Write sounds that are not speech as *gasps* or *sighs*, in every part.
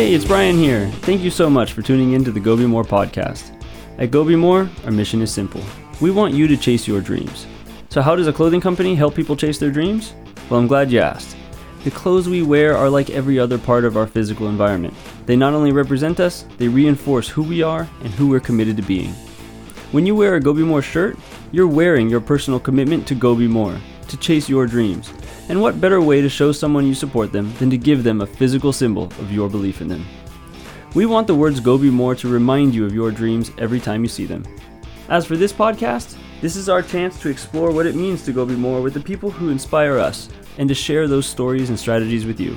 Hey, it's Brian here. Thank you so much for tuning in to the Go Be More podcast. At Go Be More, our mission is simple. We want you to chase your dreams. So, how does a clothing company help people chase their dreams? Well, I'm glad you asked. The clothes we wear are like every other part of our physical environment. They not only represent us, they reinforce who we are and who we're committed to being. When you wear a Go Be More shirt, you're wearing your personal commitment to Go Be More, to chase your dreams. And what better way to show someone you support them than to give them a physical symbol of your belief in them? We want the words Go Be More to remind you of your dreams every time you see them. As for this podcast, this is our chance to explore what it means to go be more with the people who inspire us and to share those stories and strategies with you.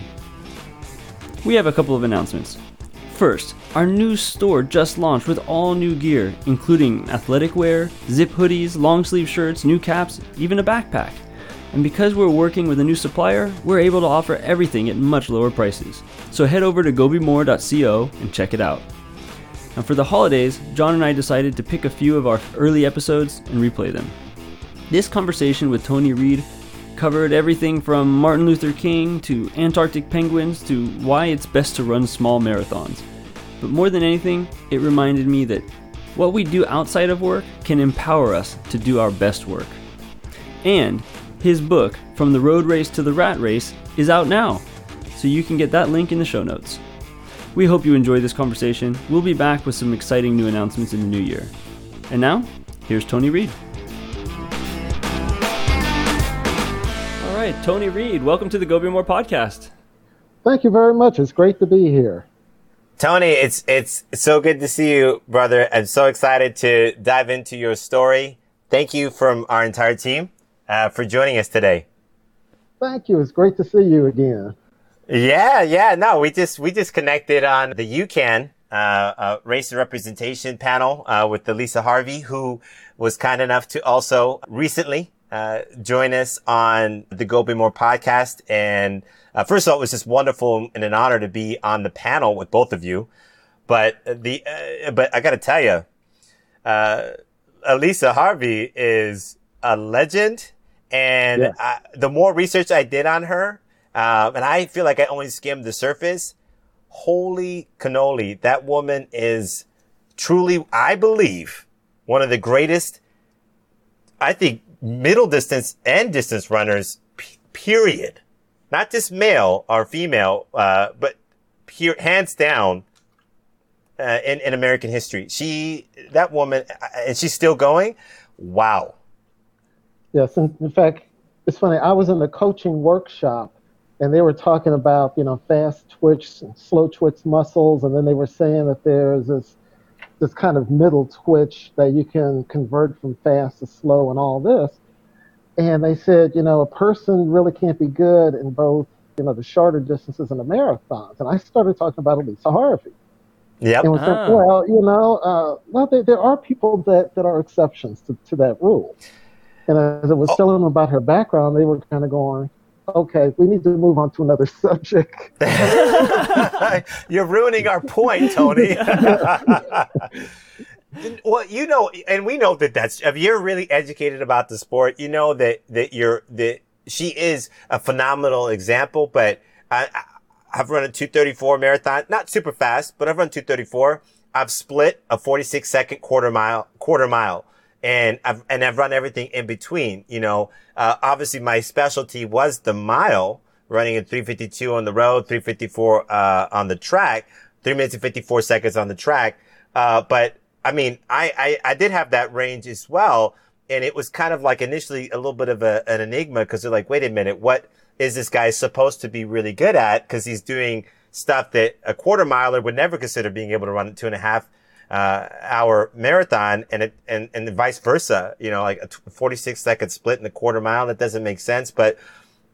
We have a couple of announcements. First, our new store just launched with all new gear, including athletic wear, zip hoodies, long sleeve shirts, new caps, even a backpack. And because we're working with a new supplier, we're able to offer everything at much lower prices. So head over to gobemore.co and check it out. Now, for the holidays, John and I decided to pick a few of our early episodes and replay them. This conversation with Tony Reed covered everything from Martin Luther King to Antarctic penguins to why it's best to run small marathons. But more than anything, it reminded me that what we do outside of work can empower us to do our best work. And his book, From the Road Race to the Rat Race, is out now, so you can get that link in the show notes. We hope you enjoy this conversation. We'll be back with some exciting new announcements in the new year. And now, here's Tony Reed. All right, Tony Reed, welcome to the Go Be More podcast. Thank you very much. It's great to be here. Tony, it's it's so good to see you, brother. I'm so excited to dive into your story. Thank you from our entire team uh, for joining us today. Thank you. It's great to see you again. Yeah, yeah. No, we just we just connected on the UCAN uh, uh, race and representation panel uh, with Lisa Harvey, who was kind enough to also recently uh, join us on the Go Be More podcast. And uh, first of all, it was just wonderful and an honor to be on the panel with both of you. But the uh, but I got to tell you, Alisa Harvey is a legend. And yeah. I, the more research I did on her, um, and I feel like I only skimmed the surface. Holy cannoli. That woman is truly, I believe, one of the greatest, I think, middle distance and distance runners, p- period. Not just male or female, uh, but pure, hands down, uh, in, in American history. She, that woman, uh, and she's still going. Wow. Yes, in, in fact, it's funny. I was in the coaching workshop, and they were talking about you know fast twitch, and slow twitch muscles, and then they were saying that there's this this kind of middle twitch that you can convert from fast to slow, and all this. And they said, you know, a person really can't be good in both, you know, the shorter distances and the marathons. And I started talking about Alisa Harvey. Yeah. And was ah. saying, well, you know, uh, well, there, there are people that, that are exceptions to, to that rule. And as I was oh. telling them about her background, they were kind of going, okay, we need to move on to another *laughs* subject. *laughs* You're ruining our point, Tony. *laughs* well, you know, and we know that that's, if you're really educated about the sport, you know that, that you're, that she is a phenomenal example, but I, I've run a 234 marathon, not super fast, but I've run 234. I've split a 46 second quarter mile, quarter mile and I've and I've run everything in between. You know, uh, obviously my specialty was the mile, running at 352 on the road, 354 uh, on the track, three minutes and 54 seconds on the track. Uh, but I mean, I, I I did have that range as well, and it was kind of like initially a little bit of a, an enigma because they're like, wait a minute, what is this guy supposed to be really good at? Because he's doing stuff that a quarter miler would never consider being able to run at two and a half uh, hour marathon and it, and, and vice versa, you know, like a 46 second split in a quarter mile. That doesn't make sense. But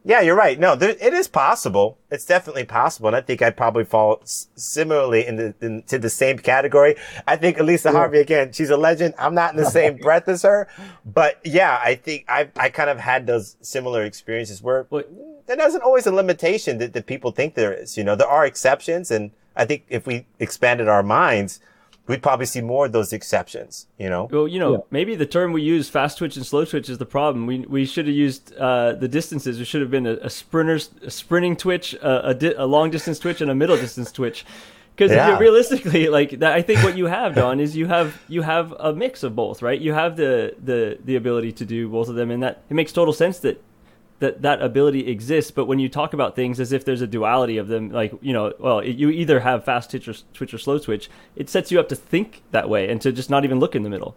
yeah, you're right. No, there, it is possible. It's definitely possible. And I think I'd probably fall s- similarly in the, into the same category. I think Alisa yeah. Harvey, again, she's a legend. I'm not in the same *laughs* breath as her, but yeah, I think I, I kind of had those similar experiences where well, there doesn't always a limitation that, that people think there is. You know, there are exceptions. And I think if we expanded our minds, we'd probably see more of those exceptions, you know? Well, you know, yeah. maybe the term we use, fast twitch and slow twitch, is the problem. We, we should have used uh, the distances. It should have been a, a sprinter's a sprinting twitch, a, a, di- a, long distance twitch, and a middle distance twitch. Because Yeah. realistically, like that, I think what you have, Don, is you have you have a mix of both, right? You have the the the ability to do both of them, and that it makes total sense that that that ability exists. But when you talk about things as if there's a duality of them, like you know, well, you either have fast twitch or, twitch or slow twitch, it sets you up to think that way and to just not even look in the middle.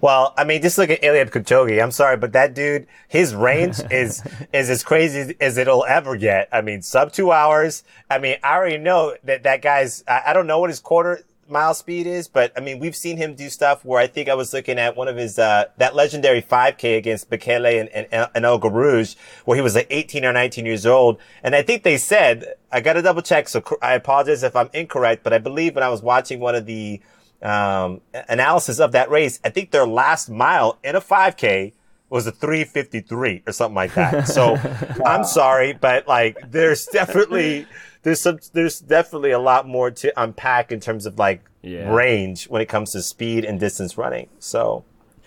Well, I mean, just look at Eliud Kipchoge. I'm sorry, but that dude, his range *laughs* is is as crazy as it'll ever get. I mean, sub two hours. I mean, I already know that that guy's. I, I don't know what his quarter mile speed is, but I mean, we've seen him do stuff where I think I was looking at one of his uh that legendary 5K against Bekele and, and, and El Guerrouj, where he was like 18 or 19 years old, and I think they said I got to double check, so I apologize if I'm incorrect, but I believe when I was watching one of the um, analysis of that race, I think their last mile in a 5K was a 353 or something like that. So *laughs* I'm sorry, but like there's definitely there's some there's definitely a lot more to unpack in terms of like Yeah. range when it comes to speed and distance running. So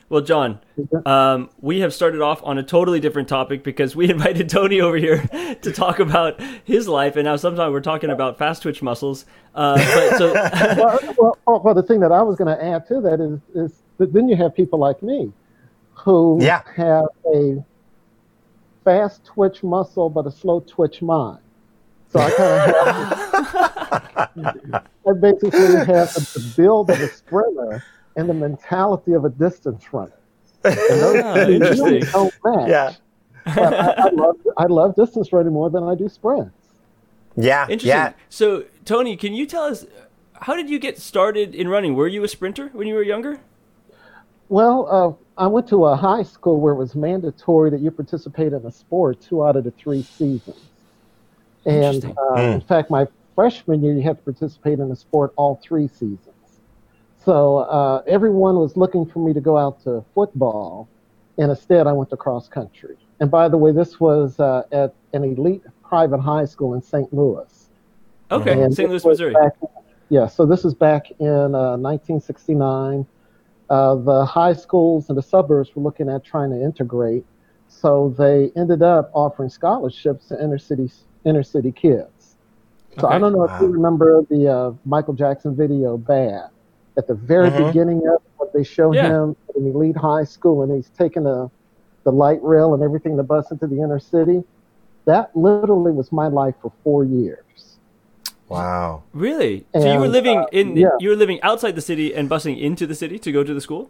Well, John, um, we have started off on a totally different topic because we *laughs* invited Tony over here to talk about his life, and now sometimes we're talking about fast twitch muscles. Uh, but so, *laughs* well, well, oh, well, the thing that I was going to add to that is, is that then you have people like me who Yeah. have a fast twitch muscle but a slow twitch mind. So I kind of have, I basically have the, the build of a sprinter and the mentality of a distance runner. And those Ah, two really interesting. don't match. yeah, But I, I, love, I love distance running more than I do sprints. yeah, interesting. yeah. So, Tony, can you tell us how did you get started in running? Were you a sprinter when you were younger? Well, uh, I went to a high school where it was mandatory that you participate in a sport two out of the three seasons. And Interesting. uh, in fact, my freshman year, you had to participate in a sport all three seasons. So uh, everyone was looking for me to go out to football, and instead I went to cross country. And by the way, this was uh, at an elite private high school in St. Louis. Okay, And St. Louis, Missouri. back- yeah, so this is back in uh, 1969. Uh, the high schools and the suburbs were looking at trying to integrate, so they ended up offering scholarships to inner city inner city kids. So I don't know if you remember the uh, Michael Jackson video "Bad." At the very Mhm. beginning of it, they show Yeah. him at an elite high school and he's taking the the light rail and everything to bus into the inner city. That literally was my life for four years. Wow. Really? So you were living uh, in yeah. you were living outside the city and busing into the city to go to the school?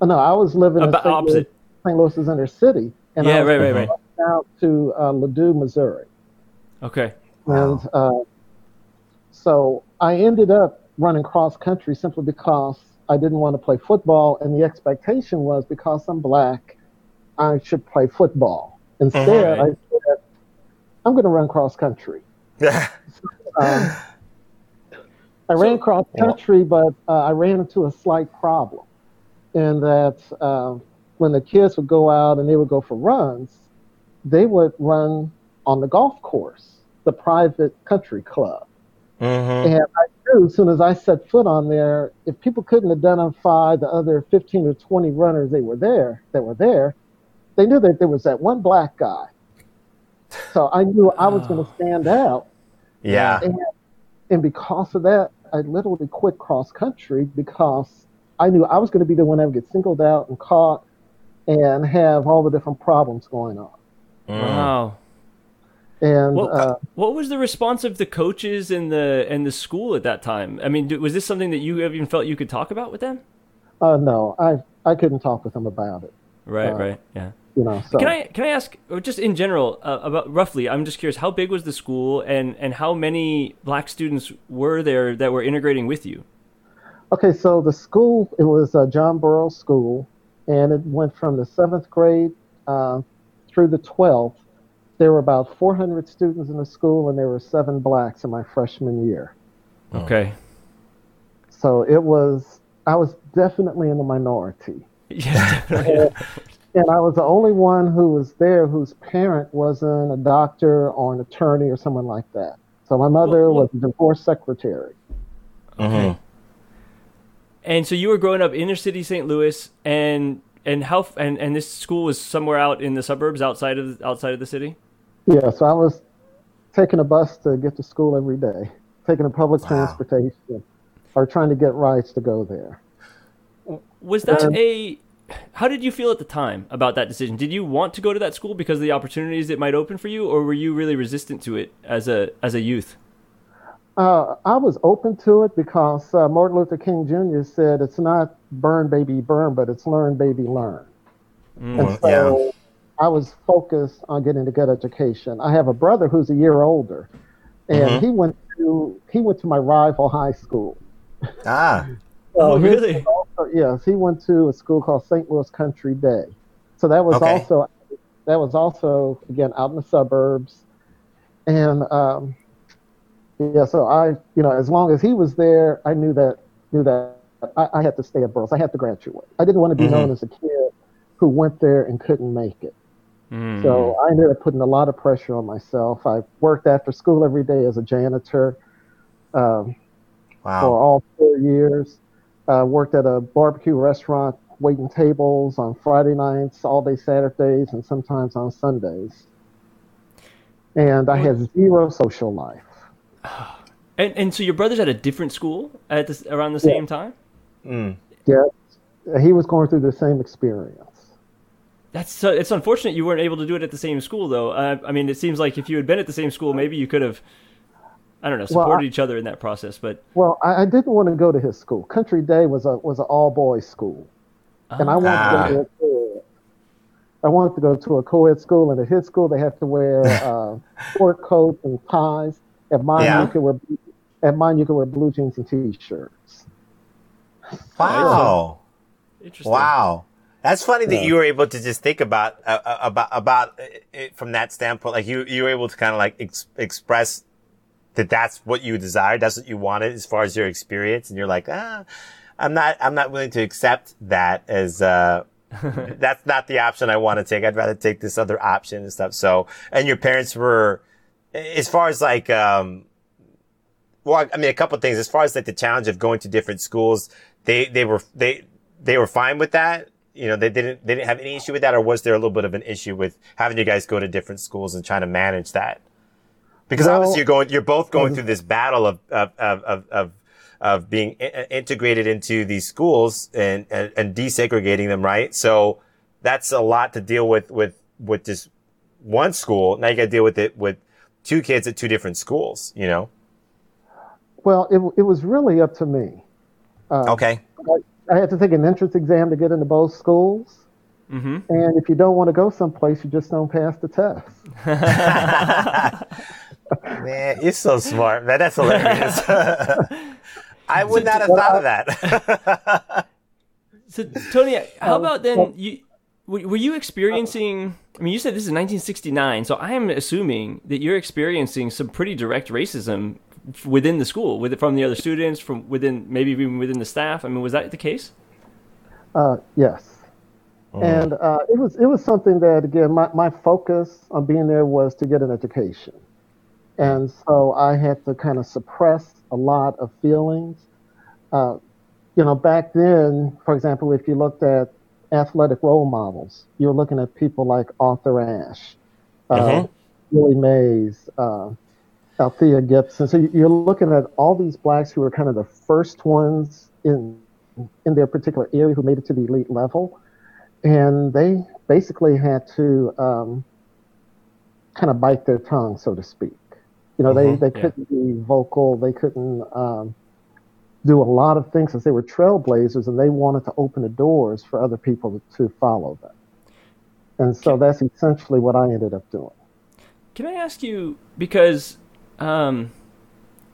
Oh, no, I was living in St. Louis, opposite. St. Louis's inner city, and Yeah, I was right, right, right. out to uh, Ladue, Missouri. Okay. And uh, so I ended up running cross country simply because I didn't want to play football, and the expectation was because I'm black, I should play football. Instead, Right. I said, I'm going to run cross country. *laughs* Um, I ran cross country, but uh, I ran into a slight problem in that uh, when the kids would go out and they would go for runs, they would run on the golf course, the private country club. hmm And I knew as soon as I set foot on there, if people couldn't identify the other 15 or 20 runners they were there that were there, they knew that there was that one black guy. So I knew I was going to stand out. Yeah. And, and because of that, I literally quit cross country because I knew I was going to be the one that would get singled out and caught and have all the different problems going on. Mm. Wow. And What, uh, what was the response of the coaches and the and the school at that time? I mean, was this something that you even felt you could talk about with them? uh, no, I I couldn't talk with them about it. Right, Uh, right, yeah. You know, so Can I can I ask, or just in general, uh, about roughly? I'm just curious, how big was the school, and and how many black students were there that were integrating with you? Okay, so the school, it was uh, John Burroughs School, and it went from the seventh grade uh, through the 12th. There were about 400 students in the school, and there were seven blacks in my freshman year. Okay. So it was, I was definitely in the minority. *laughs* Yeah, definitely. And I was the only one who was there whose parent wasn't a doctor or an attorney or someone like that. So my mother Well, was a divorce secretary. hmm And so you were growing up inner city St. Louis, and and how and and this school was somewhere out in the suburbs, outside of outside of the city. Yeah, so I was taking a bus to get to school every day. taking a public Wow. transportation, or trying to get rides to go there. Was that Um, a how did you feel at the time about that decision? Did you want to go to that school because of the opportunities it might open for you, or were you really resistant to it as a as a youth? Uh, I was open to it because uh, Martin Luther King Jr. said it's not burn, baby, burn, but it's learn, baby, learn. And so I was focused on getting a good education. I have a brother who's a year older, and Mhm. he went to he went to my rival high school. Ah, Oh, really? also- yes, he went to a school called St. Louis Country Day. So that was Okay. also that was also again out in the suburbs, and um, yeah. So I, you know, as long as he was there, I knew that knew that I, I had to stay at Burroughs. I had to graduate. I didn't want to be Mhm. known as a kid who went there and couldn't make it. Mm. So I ended up putting a lot of pressure on myself. I worked after school every day as a janitor um, for all four years. Uh, worked at a barbecue restaurant, waiting tables on Friday nights, all day Saturdays, and sometimes on Sundays. And I had zero social life. *sighs* and and so your brother's at a different school at this around the Yeah. same time. Mm. Yes, he was going through the same experience. That's so, it's unfortunate you weren't able to do it at the same school though. Uh, I mean, it seems like if you had been at the same school, maybe you could have, I don't know, Well, supported I- each other in that process. But Well, I, I didn't want to go to his school. Country Day was a was an all boys school. and I wanted Ah. to go to a co-ed. I wanted to go to a co-ed school, and at his school they have to wear uh, *laughs* sport coats and ties. At mine, Yeah. you could wear at mine you could wear blue jeans and t-shirts. Wow. interesting. Wow. That's funny that Yeah. you were able to just think about uh, uh, about about it from that standpoint. Like you you were able to kind of like ex- express that that's what you desired, that's what you wanted as far as your experience, and you're like, ah, I'm not I'm not willing to accept that as uh *laughs* that's not the option I want to take. I'd rather take this other option and stuff. So, and your parents were, as far as like, um, well, I mean, a couple of things. As far as like the challenge of going to different schools, they they were they they were fine with that. You know, they didn't they didn't have any issue with that, or was there a little bit of an issue with having you guys go to different schools and trying to manage that? Because Well- obviously you're going, you're both going through this battle of of of of, of of being I- integrated into these schools and, and, and desegregating them, right? So that's a lot to deal with, with, with just one school. Now you got to deal with it with two kids at two different schools, you know? Well, it it was really up to me. Uh, Okay. I had to take an entrance exam to get into both schools, Mm-hmm. and if you don't want to go someplace, you just don't pass the test. *laughs* Man, you're so smart, man. That's hilarious. *laughs* I would not have thought of that. *laughs* So Tony, how Um, about then you? Were were you experiencing? I mean, you said this is 1969, so I am assuming that you're experiencing some pretty direct racism f- within the school, with from the other students, from within maybe even within the staff. I mean, was that the case? Uh, yes. And uh, it was it was something that again my, my focus on being there was to get an education, and so I had to kind of suppress a lot of feelings. Uh, you know, back then, for example, if you looked at athletic role models, you're looking at people like Arthur Ashe, uh, Mhm. Willie Mays, uh, Althea Gibson. So you- you're looking at all these blacks who were kind of the first ones in in their particular area who made it to the elite level, and they basically had to um, kind of bite their tongue, so to speak. You know, they, Mhm. they Yeah. couldn't be vocal, they couldn't um, do a lot of things because they were trailblazers and they wanted to open the doors for other people to follow them. And so that's essentially what I ended up doing. Can I ask you because um,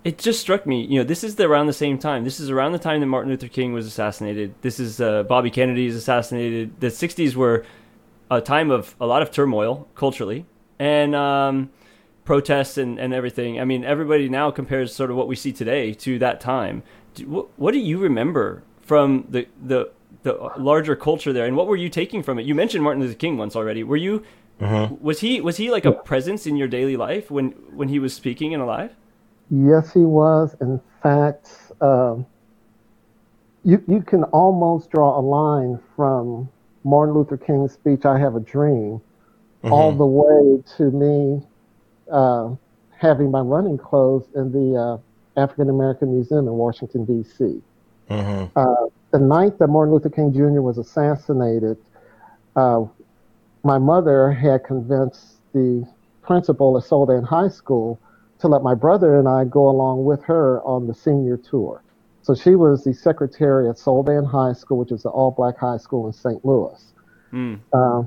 it just struck me, you know, this is the, around the same time. This is around the time that Martin Luther King was assassinated. This is uh, Bobby Kennedy is assassinated. The '60s were a time of a lot of turmoil culturally and um, protests and, and everything. I mean, everybody now compares sort of what we see today to that time. Do, what, what do you remember from the the the larger culture there, and what were you taking from it? You mentioned Martin Luther King once already. Were you was he was he like a presence in your daily life when when he was speaking and alive? Yes, he was. In fact, um, you you can almost draw a line from Martin Luther King's speech, "I Have a Dream," all the way to me uh, having my running clothes in the uh, African American Museum in Washington, D.C. Mm-hmm. Uh, the night that Martin Luther King Jr. was assassinated, uh, my mother had convinced the principal of Soldan High School to let my brother and I go along with her on the senior tour. So she was the secretary at Soldan High School, which is an all black high school in St. Louis. Mm. Uh,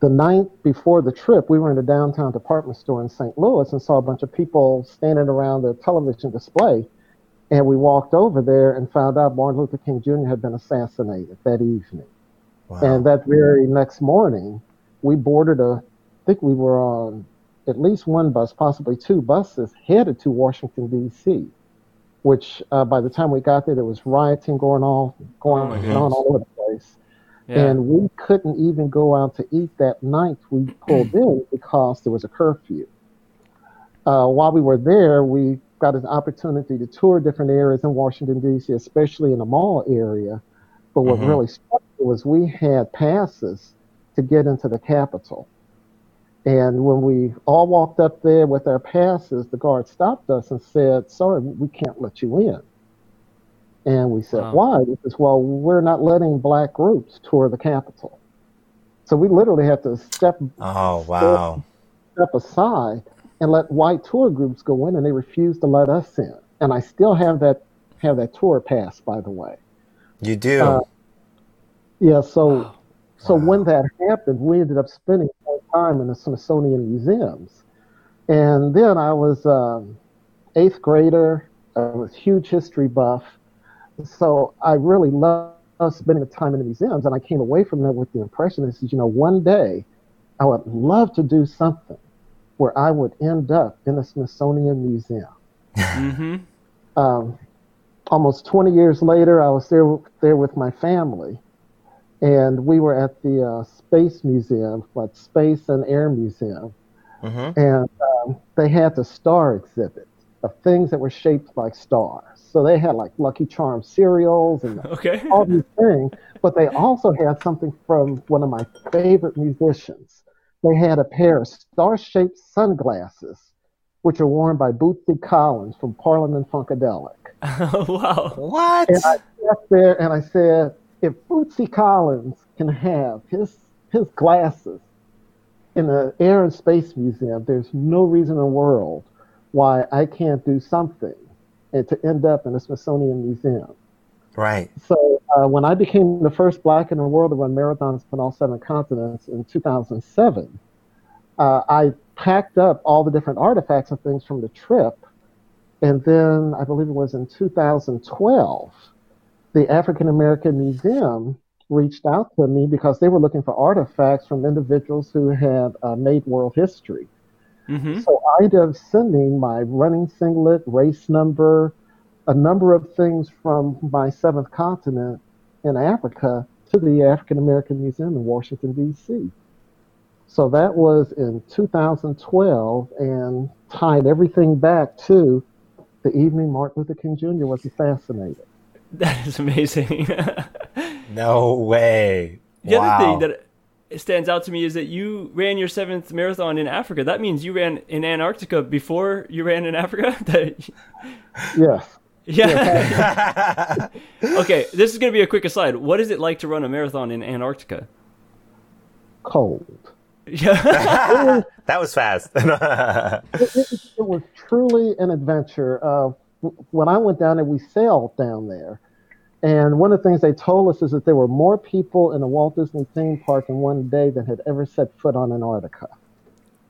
the night before the trip, we were in a downtown department store in St. Louis and saw a bunch of people standing around the television display. And we walked over there and found out Martin Luther King Jr. had been assassinated that evening. Wow. And that very next morning, we boarded a, I think we were on at least one bus, possibly two buses, headed to Washington, D.C., which uh, by the time we got there, there was rioting going on, going oh on all over the place. Yeah. And we couldn't even go out to eat that night. We *clears throat* pulled in because there was a curfew. Uh, while we were there, we got an opportunity to tour different areas in Washington, D.C., especially in the mall area. But what mm-hmm. really struck me was we had passes to get into the Capitol. And when we all walked up there with our passes, the guard stopped us and said, Sorry, we can't let you in. And we said, wow. why? He says, well, we're not letting black groups tour the Capitol. So we literally have to step, oh, wow. step, step aside and let white tour groups go in, and they refused to let us in. And I still have that have that tour pass, by the way. You do. Uh, yeah. So, so wow. when that happened, we ended up spending more time in the Smithsonian museums, and then I was um, eighth grader. I was huge history buff, so I really love spending the time in the museums, and I came away from that with the impression that, you know, one day I would love to do something where I would end up in the Smithsonian Museum. Mm-hmm. Um, almost 20 years later, I was there there with my family, and we were at the uh, Space Museum, like Space and Air Museum, mm-hmm. and um, they had the star exhibit of things that were shaped like stars. So they had like Lucky Charm cereals and *laughs* okay. all these things, but they also had something from one of my favorite musicians. They had a pair of star-shaped sunglasses, which are worn by Bootsy Collins from Parliament Funkadelic. *laughs* wow! What? And I sat there and I said, if Bootsy Collins can have his his glasses in the Air and Space Museum, there's no reason in the world why I can't do something and to end up in the Smithsonian Museum. Right. So uh, when I became the first black in the world to run marathons on all seven continents in 2007, uh, I packed up all the different artifacts and things from the trip. And then I believe it was in 2012, the African American Museum reached out to me because they were looking for artifacts from individuals who had uh, made world history. Mm-hmm. So I ended up sending my running singlet, race number, a number of things from my seventh continent in Africa to the African American Museum in Washington, D.C. So that was in 2012 and tied everything back to the evening Martin Luther King Jr. was assassinated. *laughs* That is amazing. *laughs* no way. The wow. other thing that stands out to me is that you ran your seventh marathon in Africa. That means you ran in Antarctica before you ran in Africa. *laughs* yes. Yeah. okay, this is going to be a quick aside. What is it like to run a marathon in Antarctica? Cold. Yeah. *laughs* that was fast. it, *laughs* it, it, was truly an adventure. Uh, when I went down there, we sailed down there and one of the things they told us is that there were more people in the Walt Disney theme park in one day than had ever set foot on Antarctica.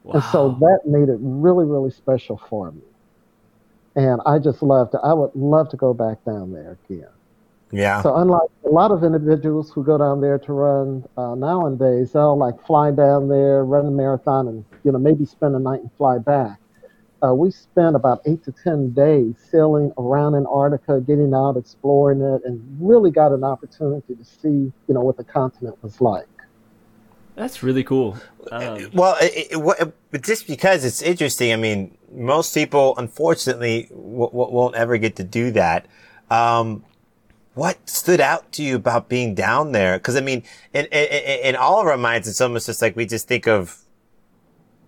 Wow. And so that made it really, really special for me. And I just loved it. I would love to go back down there again. Yeah. So unlike a lot of individuals who go down there to run uh, nowadays, they'll like fly down there, run a marathon, and you know maybe spend a night and fly back uh, we spent about eight to 10 days sailing around Antarctica, getting out, exploring it, and really got an opportunity to see, you know, what the continent was like. That's really cool. Um, well, it, it, it, just because it's interesting. I mean, most people, unfortunately, w- w- won't ever get to do that. Um, what stood out to you about being down there? Because I mean, in, in, in all of our minds, it's almost just like we just think of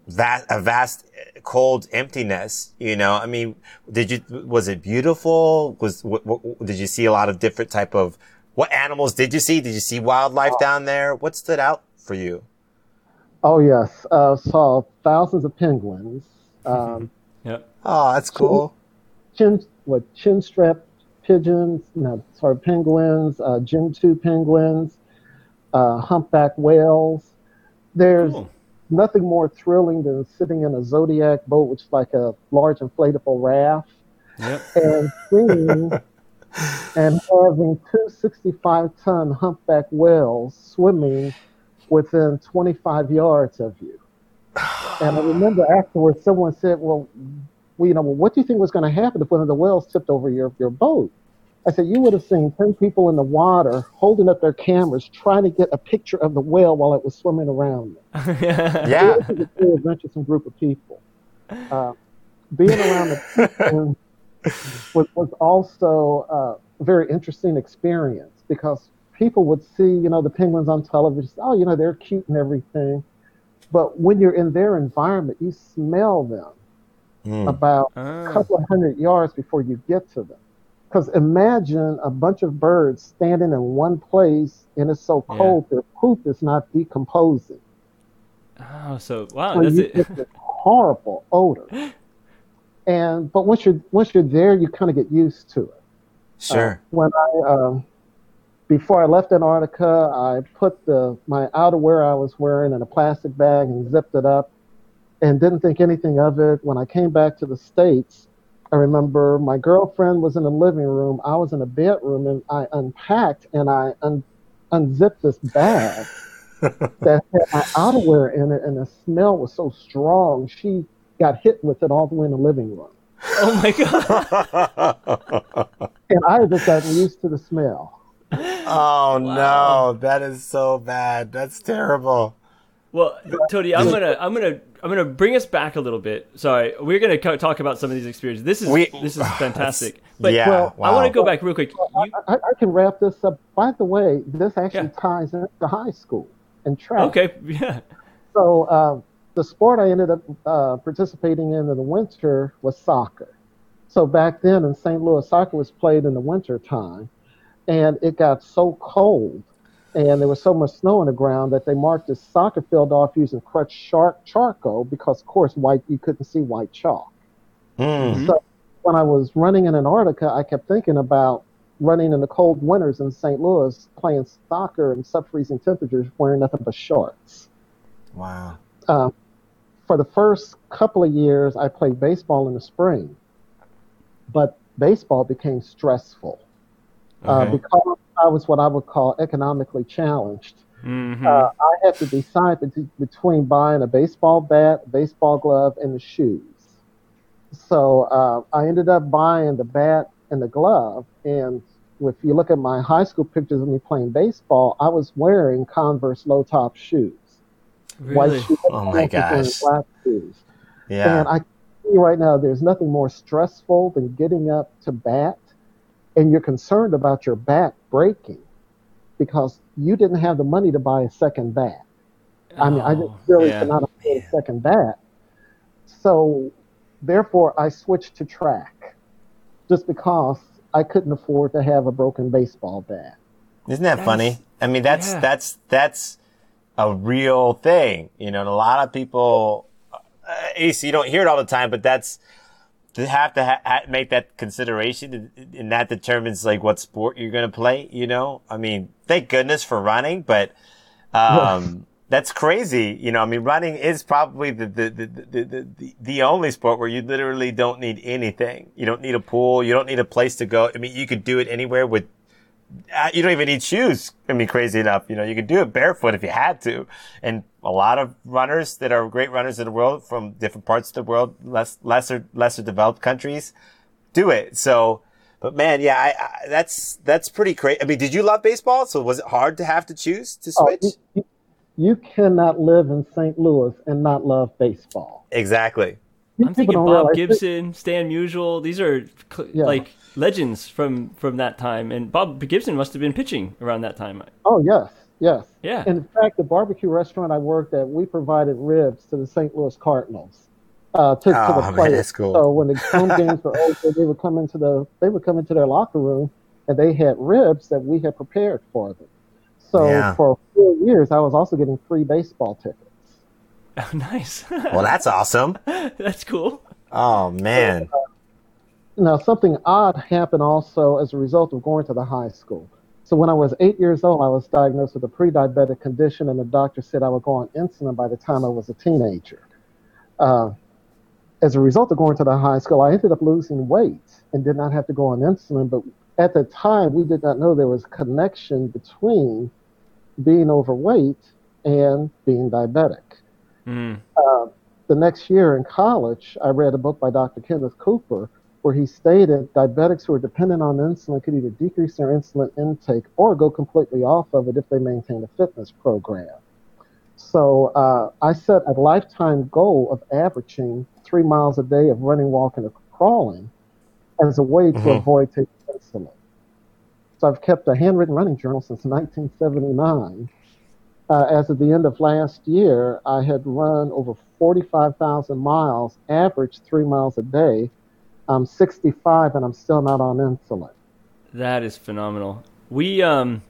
vast, a vast cold emptiness. You know, I mean, did you was it beautiful? Was what, what, did you see a lot of different type of what animals did you see? Did you see wildlife down there? What stood out for you? Oh yes, uh, saw thousands of penguins. Um, Yep. Oh, that's cool. chin what chin strap pigeons, no, sorry, penguins, uh, gentoo penguins, uh, humpback whales. There's Cool. nothing more thrilling than sitting in a Zodiac boat, which is like a large inflatable raft, Yep. and seeing *laughs* and having two 65 ton humpback whales swimming within 25 yards of you. And I remember afterwards, someone said, Well, well you know, well, what do you think was going to happen if one of the whales tipped over your, your boat? I said, You would have seen 10 people in the water holding up their cameras trying to get a picture of the whale while it was swimming around them. *laughs* Yeah. It was a very adventuresome group of people. Uh, being around the *laughs* was, was also uh, a very interesting experience because people would see, you know, the penguins on television. Oh, you know, they're cute and everything. But when you're in their environment, you smell them Mm. about Ah. a couple of hundred yards before you get to them. Because imagine a bunch of birds standing in one place and it's so Yeah. cold their poop is not decomposing. Oh, so wow, So that's you it. get this horrible odor. *gasps* And but once you're once you're there, you kind of get used to it. Sure. Uh, when I um, before I left Antarctica, I put the my outerwear I was wearing in a plastic bag and zipped it up, and didn't think anything of it. When I came back to the states, I remember my girlfriend was in the living room. I was in the bedroom, and I unpacked and I un- unzipped this bag *laughs* that had my outerwear in it, and the smell was so strong. She got hit with it all the way in the living room, Oh my god. *laughs* and I had just gotten used to the smell. oh no, that is so bad. That's terrible. Well, Tony, I'm gonna, I'm gonna, I'm gonna bring us back a little bit. Sorry, we're gonna co- talk about some of these experiences. This is, We- this is *sighs* fantastic. But yeah. well, I want to go back real quick. You, I, I can wrap this up. By the way, this actually Yeah. ties into high school and track. okay, *laughs* yeah. So uh, the sport I ended up uh, participating in in the winter was soccer. So back then in St. Louis, soccer was played in the winter time, and it got so cold, and there was so much snow on the ground that they marked this soccer field off using crushed shark charcoal because, of course, white you couldn't see white chalk. Mm. So when I was running in Antarctica, I kept thinking about running in the cold winters in St. Louis, playing soccer in sub-freezing temperatures, wearing nothing but shorts. Wow. Uh, for the first couple of years, I played baseball in the spring, but baseball became stressful uh, because I was what I would call economically challenged. Mhm. Uh, I had to decide bet- between buying a baseball bat, a baseball glove, and the shoes. So uh, I ended up buying the bat and the glove. And if you look at my high school pictures of me playing baseball, I was wearing Converse low top shoes, really? white shoes, Oh my gosh. black shoes. Yeah. And I can tell you right now, there's nothing more stressful than getting up to bat, and you're concerned about your bat breaking because you didn't have the money to buy a second bat. I mean, I just Oh, really yeah. could not afford a second bat. So, therefore, I switched to track just because I couldn't afford to have a broken baseball bat. Isn't that That's- funny? I mean, that's yeah. that's that's a real thing. You know, and a lot of people, uh, Ace, you don't hear it all the time, but that's to have to ha- make that consideration, and that determines like what sport you're going to play. You know, I mean, thank goodness for running, but um, *laughs* that's crazy. You know, I mean, running is probably the the, the, the, the, the only sport where you literally don't need anything. You don't need a pool. You don't need a place to go. I mean, you could do it anywhere with you don't even need shoes. I mean, crazy enough, you know, you could do it barefoot if you had to. And a lot of runners that are great runners in the world from different parts of the world, less, lesser, lesser developed countries do it. So, but man, yeah, I, I that's, that's pretty crazy. I mean, did you love baseball? So was it hard to have to choose to Oh, switch? you, you- you cannot live in St. Louis and not love baseball. Exactly. You I'm thinking Bob realize- Gibson, Stan Musial. These are cl- Yeah. like legends from from that time. And Bob Gibson must have been pitching around that time. Oh yes, yes. Yeah. In fact, the barbecue restaurant I worked at, we provided ribs to the St. Louis Cardinals. uh, to, to Oh, the man, players. that's cool. So when the home *laughs* games were over, they would come into the they would come into their locker room, and they had ribs that we had prepared for them. So Yeah. for four years, I was also getting free baseball tickets. *laughs* Oh, nice. Well, that's awesome. *laughs* that's cool. Oh man. Now, something odd happened also as a result of going to the high school. So when I was eight years old, I was diagnosed with a pre-diabetic condition, and the doctor said I would go on insulin by the time I was a teenager. Uh, as a result of going to the high school, I ended up losing weight and did not have to go on insulin. But at the time, we did not know there was a connection between being overweight and being diabetic Mm. the next year in college, I read a book by Dr. Kenneth Cooper where he stated diabetics who are dependent on insulin could either decrease their insulin intake or go completely off of it if they maintain a fitness program. So uh, I set a lifetime goal of averaging three miles a day of running, walking, or crawling as a way to Mhm. avoid taking insulin. So I've kept a handwritten running journal since 1979 uh, as of the end of last year, I had run over 45,000 miles, averaged three miles a day. I'm 65 and I'm still not on insulin. That is phenomenal. We um,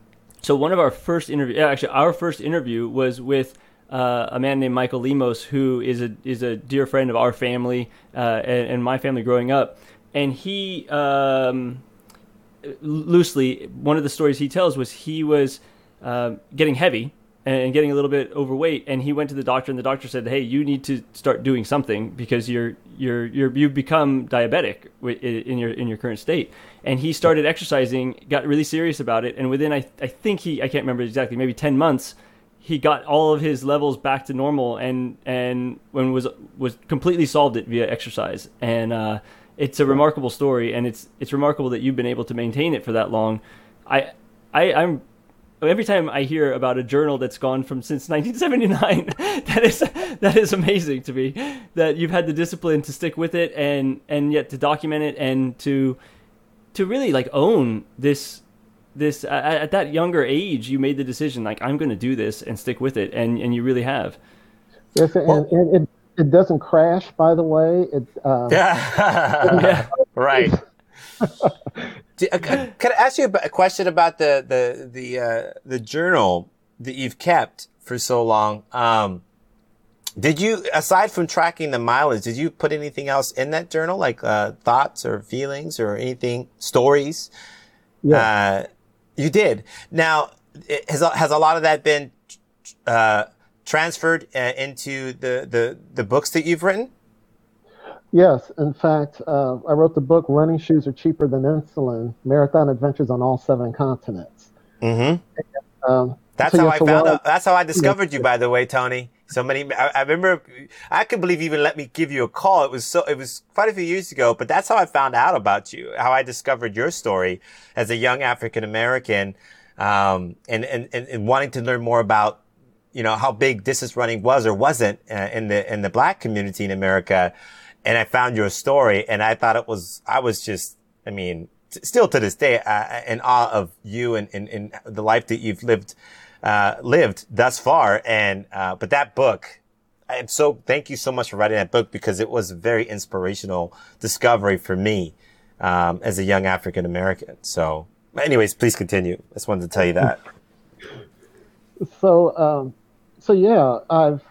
so one of our first interview, actually, our first interview was with uh, a man named Michael Lemos, who is a is a dear friend of our family uh, and, and my family growing up, and he um, loosely one of the stories he tells was he was uh, getting heavy and getting a little bit overweight and he went to the doctor and the doctor said hey you need to start doing something because you're you're you're you've become diabetic in your in your current state. And he started exercising got really serious about it and within I, I think he I can't remember exactly maybe 10 months he got all of his levels back to normal and and when was was completely solved it via exercise. And uh, it's a remarkable story and it's it's remarkable that you've been able to maintain it for that long. I I I'm every time I hear about a journal that's gone from since 1979, *laughs* that is that is amazing to me. That you've had the discipline to stick with it and and yet to document it and to to really like own this this at, at that younger age. You made the decision like I'm going to do this and stick with it, and and you really have. Yes, and, Well- and it, it doesn't crash, by the way. It, uh, *laughs* Yeah. right. *laughs* Do- uh, Can I ask you a question about the the the uh, the journal that you've kept for so long? Um, did you, aside from tracking the mileage, did you put anything else in that journal, like uh, thoughts or feelings or anything, stories? yeah. Uh, you did. Now, has has a lot of that been uh, transferred uh, into the, the the books that you've written? Yes, in fact, uh, I wrote the book "Running Shoes Are Cheaper Than Insulin: Marathon Adventures on All Seven Continents." Mm-hmm. Um, That's so how I found out. That's how I discovered you, *laughs* by the way, Tony. So many. I, I remember. I could believe you even let me give you a call. It was so. It was quite a few years ago, but that's how I found out about you. How I discovered your story as a young African American, um, and, and and and wanting to learn more about, you know, how big distance running was or wasn't uh, in the in the Black community in America. And I found your story, and I thought it was. I was just. I mean, t- still to this day, uh, in awe of you and, and, and the life that you've lived uh, lived thus far. And uh, but that book, I'm so thank you so much for writing that book because it was a very inspirational discovery for me um, as a young African American. So, anyways, please continue. I just wanted to tell you that. *laughs* so um, so yeah i've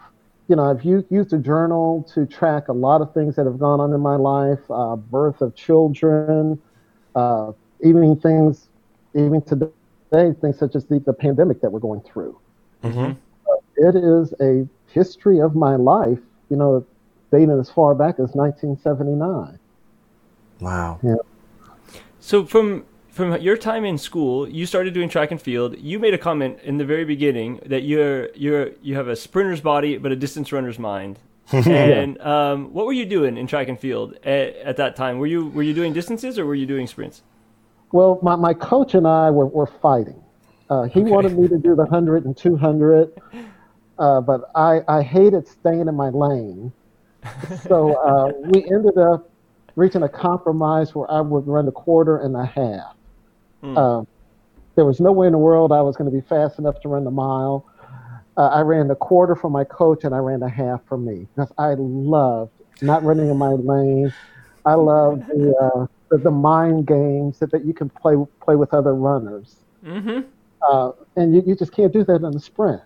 you know i've used, used a journal to track a lot of things that have gone on in my life uh, birth of children uh, even things even today things such as the, the pandemic that we're going through Mm-hmm. it is a history of my life you know dating as far back as 1979 Wow. Yeah. So from from your time in school, you started doing track and field. You made a comment in the very beginning that you're you're you have a sprinter's body but a distance runner's mind. *laughs* and um, what were you doing in track and field at, at that time? Were you were you doing distances or were you doing sprints? Well, my, my coach and I were, were fighting. Uh, he wanted me to do the 100 and 200, uh, but I, I hated staying in my lane. So uh, we ended up reaching a compromise where I would run the quarter and a half. Uh, there was no way in the world I was going to be fast enough to run the mile. Uh, I ran the quarter for my coach and I ran the half for me because I loved not running in my lane. I love the uh, the, the mind games that, that you can play play with other runners. Mm-hmm. Uh, and you, you just can't do that in a sprint.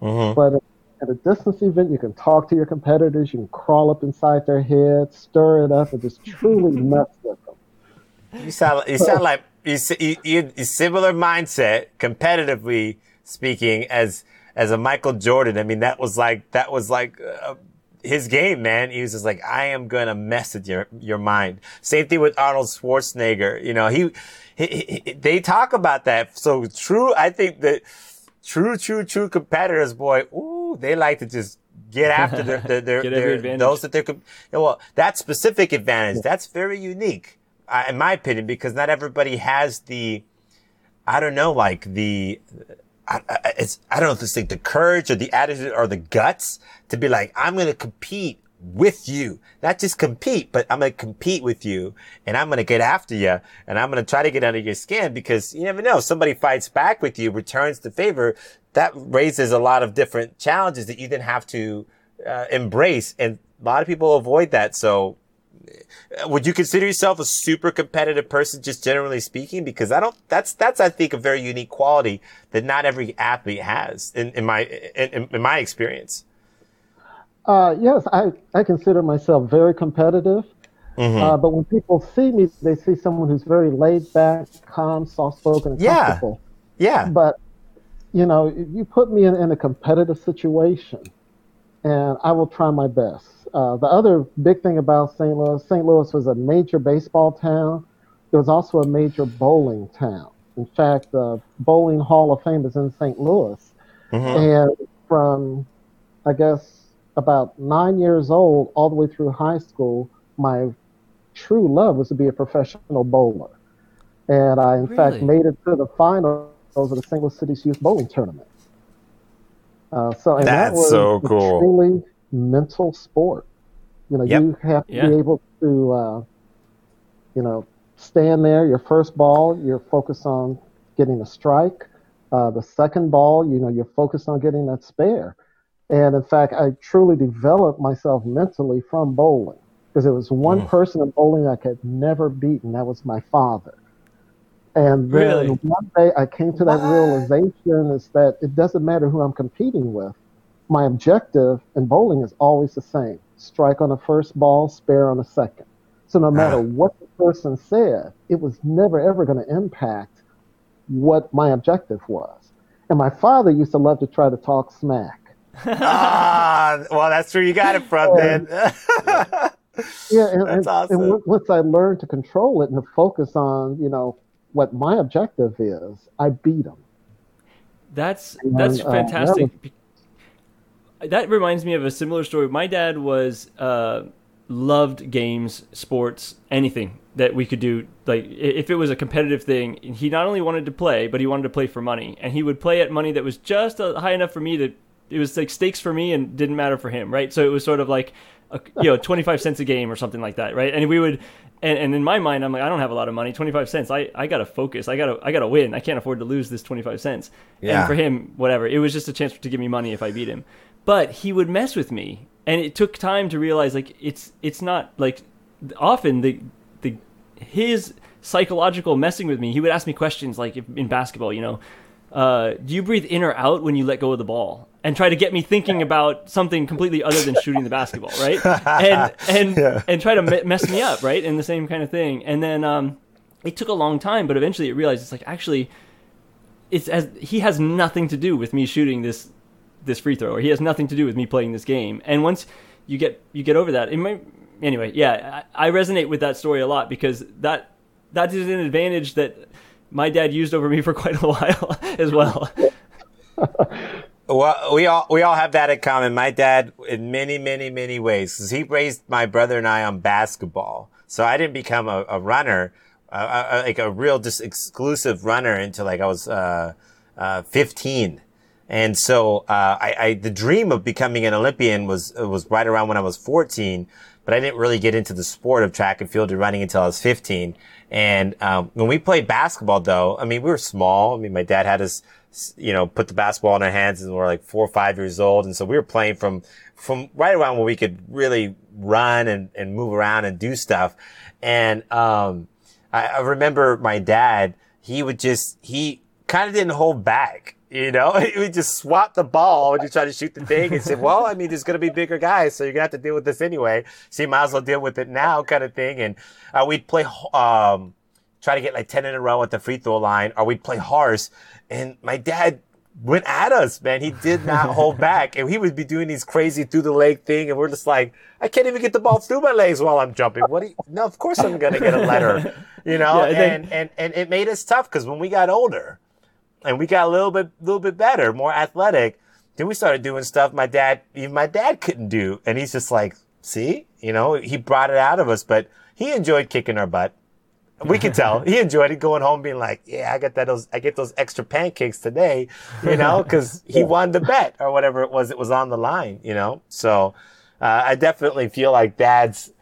Mm-hmm. But at a distance event, you can talk to your competitors, you can crawl up inside their heads, stir it up, and just truly *laughs* mess with them. You sound you sound like you you, similar mindset competitively speaking as as a Michael Jordan. I mean that was like that was like uh, his game, man. He was just like I am gonna mess with your your mind. Same thing with Arnold Schwarzenegger. You know he, he, he they talk about that. So true. I think that true true true competitors, boy. Ooh, they like to just get *laughs* after their, their, their, Get their those that they're well that specific advantage. That's very unique uh, in my opinion, because not everybody has the, I don't know, like the, I, I, it's, I don't know if it's like the courage or the attitude or the guts to be like, I'm going to compete with you, not just compete, but I'm going to compete with you and I'm going to get after you and I'm going to try to get under your skin because you never know. Somebody fights back with you, returns the favor. That raises a lot of different challenges that you then have to uh, embrace. And a lot of people avoid that. So would you consider yourself a super competitive person, just generally speaking? Because I don't. That's that's I think a very unique quality that not every athlete has, in, in my in, in my experience. Uh, yes, I, I consider myself very competitive. Mm-hmm. Uh, but when people see me, they see someone who's very laid back, calm, soft spoken, and Yeah. comfortable. Yeah, But, you know, you put me in, in a competitive situation, and I will try my best. Uh, the other big thing about St. Louis, St. Louis was a major baseball town. It was also a major bowling town. In fact, the Bowling Hall of Fame is in St. Louis. Mhm. And from, I guess, about nine years old all the way through high school, my true love was to be a professional bowler. And I, in fact, made it to the finals of the St. Louis City's Youth Bowling Tournament. Uh, so, and that was so cool. truly mental sport. You know, Yep. you have to Yeah. be able to, uh, you know, stand there. Your first ball, you're focused on getting a strike. Uh, the second ball, you know, you're focused on getting that spare. And in fact, I truly developed myself mentally from bowling because there was one Mm. person in bowling I could never beat, and that was my father. And then Really? one day I came to that What? realization is that it doesn't matter who I'm competing with. My objective in bowling is always the same strike on the first ball, spare on the second. So no matter *laughs* what the person said, it was never ever going to impact what my objective was. And my father used to love to try to talk smack. *laughs* ah, well, that's where you got it from, then. *laughs* Yeah, and, That's and, awesome. and once I learned to control it and to focus on, you know, what my objective is, I beat him. That's And, that's uh, fantastic. That reminds me of a similar story. My dad was uh, loved games, sports, anything that we could do. Like if it was a competitive thing, he not only wanted to play, but he wanted to play for money, and he would play at money that was just uh, high enough for me to. It was like stakes for me and didn't matter for him, right? So it was sort of like, a, you know, twenty five cents a game or something like that, right? And we would, and, and in my mind, I'm like, I don't have a lot of money, twenty five cents. I, I gotta focus. I gotta I gotta win. I can't afford to lose this twenty five cents. Yeah. And for him, whatever. It was just a chance to give me money if I beat him. But he would mess with me, and it took time to realize like it's it's not like often the the his psychological messing with me. He would ask me questions like if, in basketball, you know, uh, do you breathe in or out when you let go of the ball? And try to get me thinking about something completely other than shooting the basketball, right? *laughs* And and Yeah. and try to me- mess me up, right? And the same kind of thing. And then um, it took a long time, but eventually it realized it's like actually it's as he has nothing to do with me shooting this this free throw, or he has nothing to do with me playing this game. And once you get you get over that, it might, anyway, yeah, I, I resonate with that story a lot because that that is an advantage that my dad used over me for *laughs* quite a while as well. *laughs* Well, we all we all have that in common. My dad, in many, many, many ways, because he raised my brother and I on basketball. So I didn't become a, a runner, uh, like a real just exclusive runner until like I was uh, uh, 15. And so uh, I, I, the dream of becoming an Olympian was was right around when I was 14. but I didn't really get into the sport of track and field and running until I was 15. And um, when we played basketball, though, I mean, we were small. I mean, my dad had us, you know, put the basketball in our hands, and we were like four or five years old, and so we were playing from from right around where we could really run and and move around and do stuff. And um, I, I remember my dad. He would just he kind of didn't hold back. You know, *laughs* we just swap the ball when you try to shoot the thing and say, well, I mean, there's going to be bigger guys, so you're going to have to deal with this anyway. So you might as well deal with it now kind of thing. And uh, we'd play, um, try to get like 10 in a row at the free throw line, or we'd play horse. And my dad went at us, man. He did not *laughs* hold back. And he would be doing these crazy through the leg thing. And we're just like, I can't even get the ball through my legs while I'm jumping. What? do You, no, of course I'm going to get a letter, *laughs* you know? Yeah, and, and, and it made us tough because when we got older, and we got a little bit, little bit better, more athletic. Then we started doing stuff my dad, even my dad couldn't do. And he's just like, see, you know, he brought it out of us, but he enjoyed kicking our butt. We could tell *laughs* he enjoyed it going home being like, yeah, I got that, those, I get those extra pancakes today, you know, cause he won the bet or whatever it was that was on the line, you know? So, uh, I definitely feel like dads,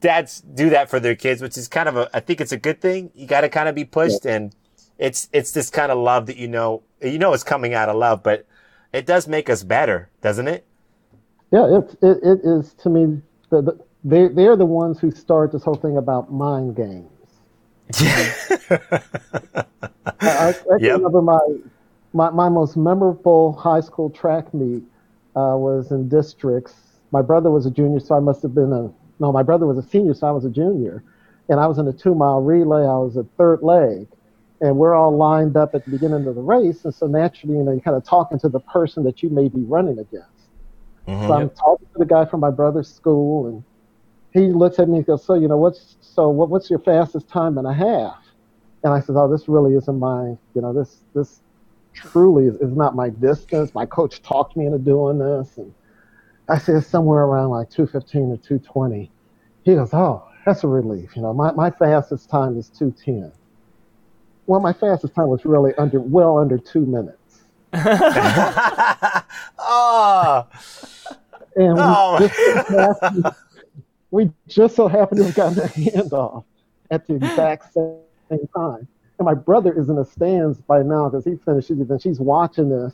dads do that for their kids, which is kind of a, I think it's a good thing. You got to kind of be pushed and, it's it's this kind of love that you know you know it's coming out of love, but it does make us better, doesn't it? Yeah, it it, it is to me. The, the, they they're the ones who start this whole thing about mind games. *laughs* I, I, I yep. remember my, my my most memorable high school track meet uh, was in districts. My brother was a junior, so I must have been a no. My brother was a senior, so I was a junior, and I was in a two mile relay. I was a third leg, and we're all lined up at the beginning of the race. And so naturally, you know, you're kind of talking to the person that you may be running against. Mm-hmm. So I'm talking to the guy from my brother's school, and he looks at me and goes, "So, you know, what's so what, what's your fastest time and a half?" And I said, "Oh, this really isn't my, you know, this this truly is, is not my distance. My coach talked me into doing this." And I said somewhere around like 215 or 220. He goes, "Oh, that's a relief. You know, my my fastest time is 210." Well, my fastest time was really under well under two minutes. oh. *laughs* And we, oh. just so happened, we just so happened to have gotten a handoff at the exact same time. And my brother is in the stands by now because he finishes it and she's watching this.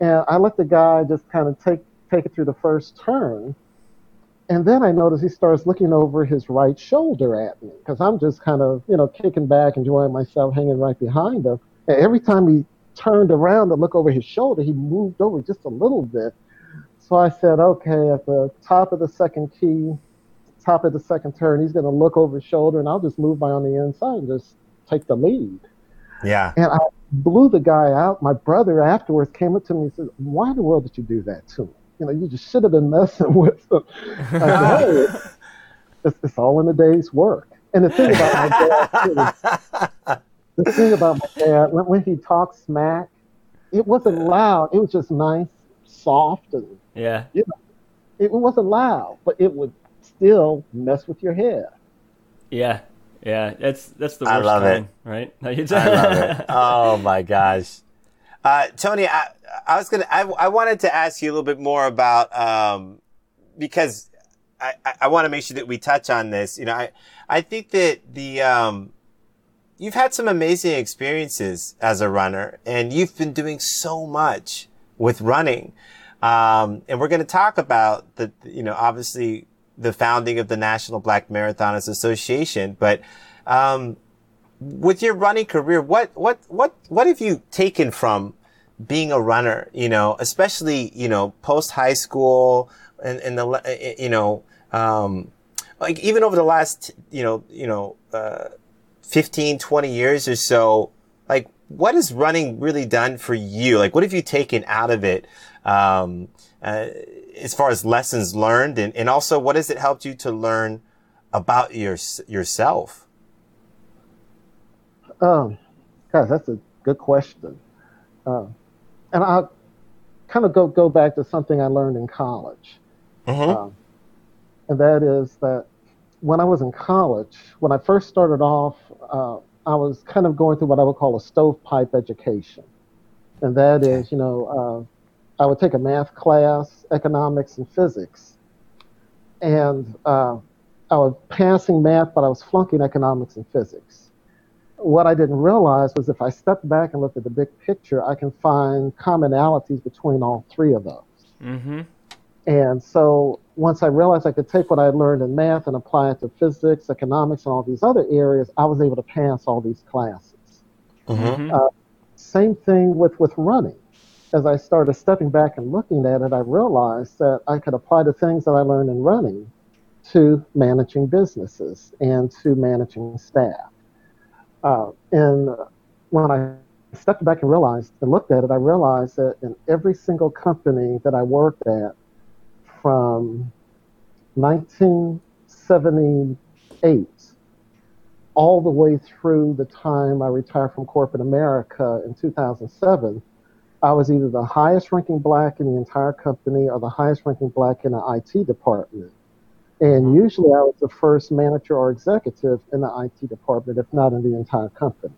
And I let the guy just kind of take take it through the first turn. And then I notice he starts looking over his right shoulder at me because I'm just kind of, you know, kicking back, enjoying myself, hanging right behind him. And every time he turned around to look over his shoulder, he moved over just a little bit. So I said, okay, at the top of the second key, top of the second turn, he's going to look over his shoulder, and I'll just move by on the inside and just take the lead. Yeah. And I blew the guy out. My brother afterwards came up to me and said, why in the world did you do that to me? You know, you just should have been messing *laughs* with them. I said, hey, it's, it's, all in a day's work. And the thing about my dad, the thing about my dad, when, when he talks smack, it wasn't loud. It was just nice, soft, and yeah, you know, it wasn't loud, but it would still mess with your head. Yeah, yeah, that's that's the worst I love time, it. right? *laughs* I love it. Oh my gosh. Uh, Tony, I, I was gonna, I, I wanted to ask you a little bit more about, um, because I, I want to make sure that we touch on this. You know, I, I think that the, um, you've had some amazing experiences as a runner and you've been doing so much with running. Um, and we're going to talk about the, you know, obviously the founding of the National Black Marathoners Association, but, um, with your running career, what, what, what, what have you taken from being a runner, you know, especially, you know, post high school and, and the, eh, eh, you know, um, like even over the last, you know, you know, uh, 15, 20 years or so, like what has running really done for you? Like what have you taken out of it? Um, uh, as far as lessons learned and, and also what has it helped you to learn about your, yourself? Um, guys, that's a good question. Um, and I'll kind of go go back to something I learned in college, mm-hmm. um, and that is that when I was in college, when I first started off, uh, I was kind of going through what I would call a stovepipe education, and that is, you know, uh, I would take a math class, economics, and physics, and uh, I was passing math, but I was flunking economics and physics. What I didn't realize was if I stepped back and looked at the big picture, I can find commonalities between all three of those. Mm-hmm. And so once I realized I could take what I had learned in math and apply it to physics, economics, and all these other areas, I was able to pass all these classes. Mm-hmm. Uh, same thing with, with running. As I started stepping back and looking at it, I realized that I could apply the things that I learned in running to managing businesses and to managing staff. Uh, and when I stepped back and realized and looked at it, I realized that in every single company that I worked at from 1978 all the way through the time I retired from corporate America in 2007, I was either the highest ranking black in the entire company or the highest ranking black in the IT department. And usually I was the first manager or executive in the IT department, if not in the entire company.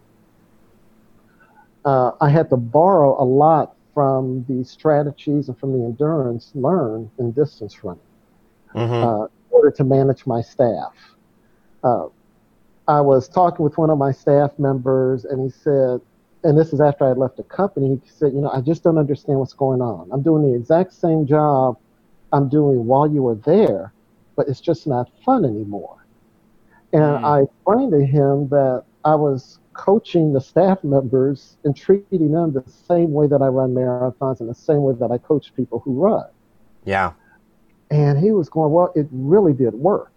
Uh, I had to borrow a lot from the strategies and from the endurance learned in distance running Mm-hmm. uh, in order to manage my staff. Uh, I was talking with one of my staff members, and he said, and this is after I had left the company, he said, You know, I just don't understand what's going on. I'm doing the exact same job I'm doing while you were there, but it's just not fun anymore. And Mm. I explained to him that I was coaching the staff members and treating them the same way that I run marathons and the same way that I coach people who run. Yeah. And he was going, well, it really did work.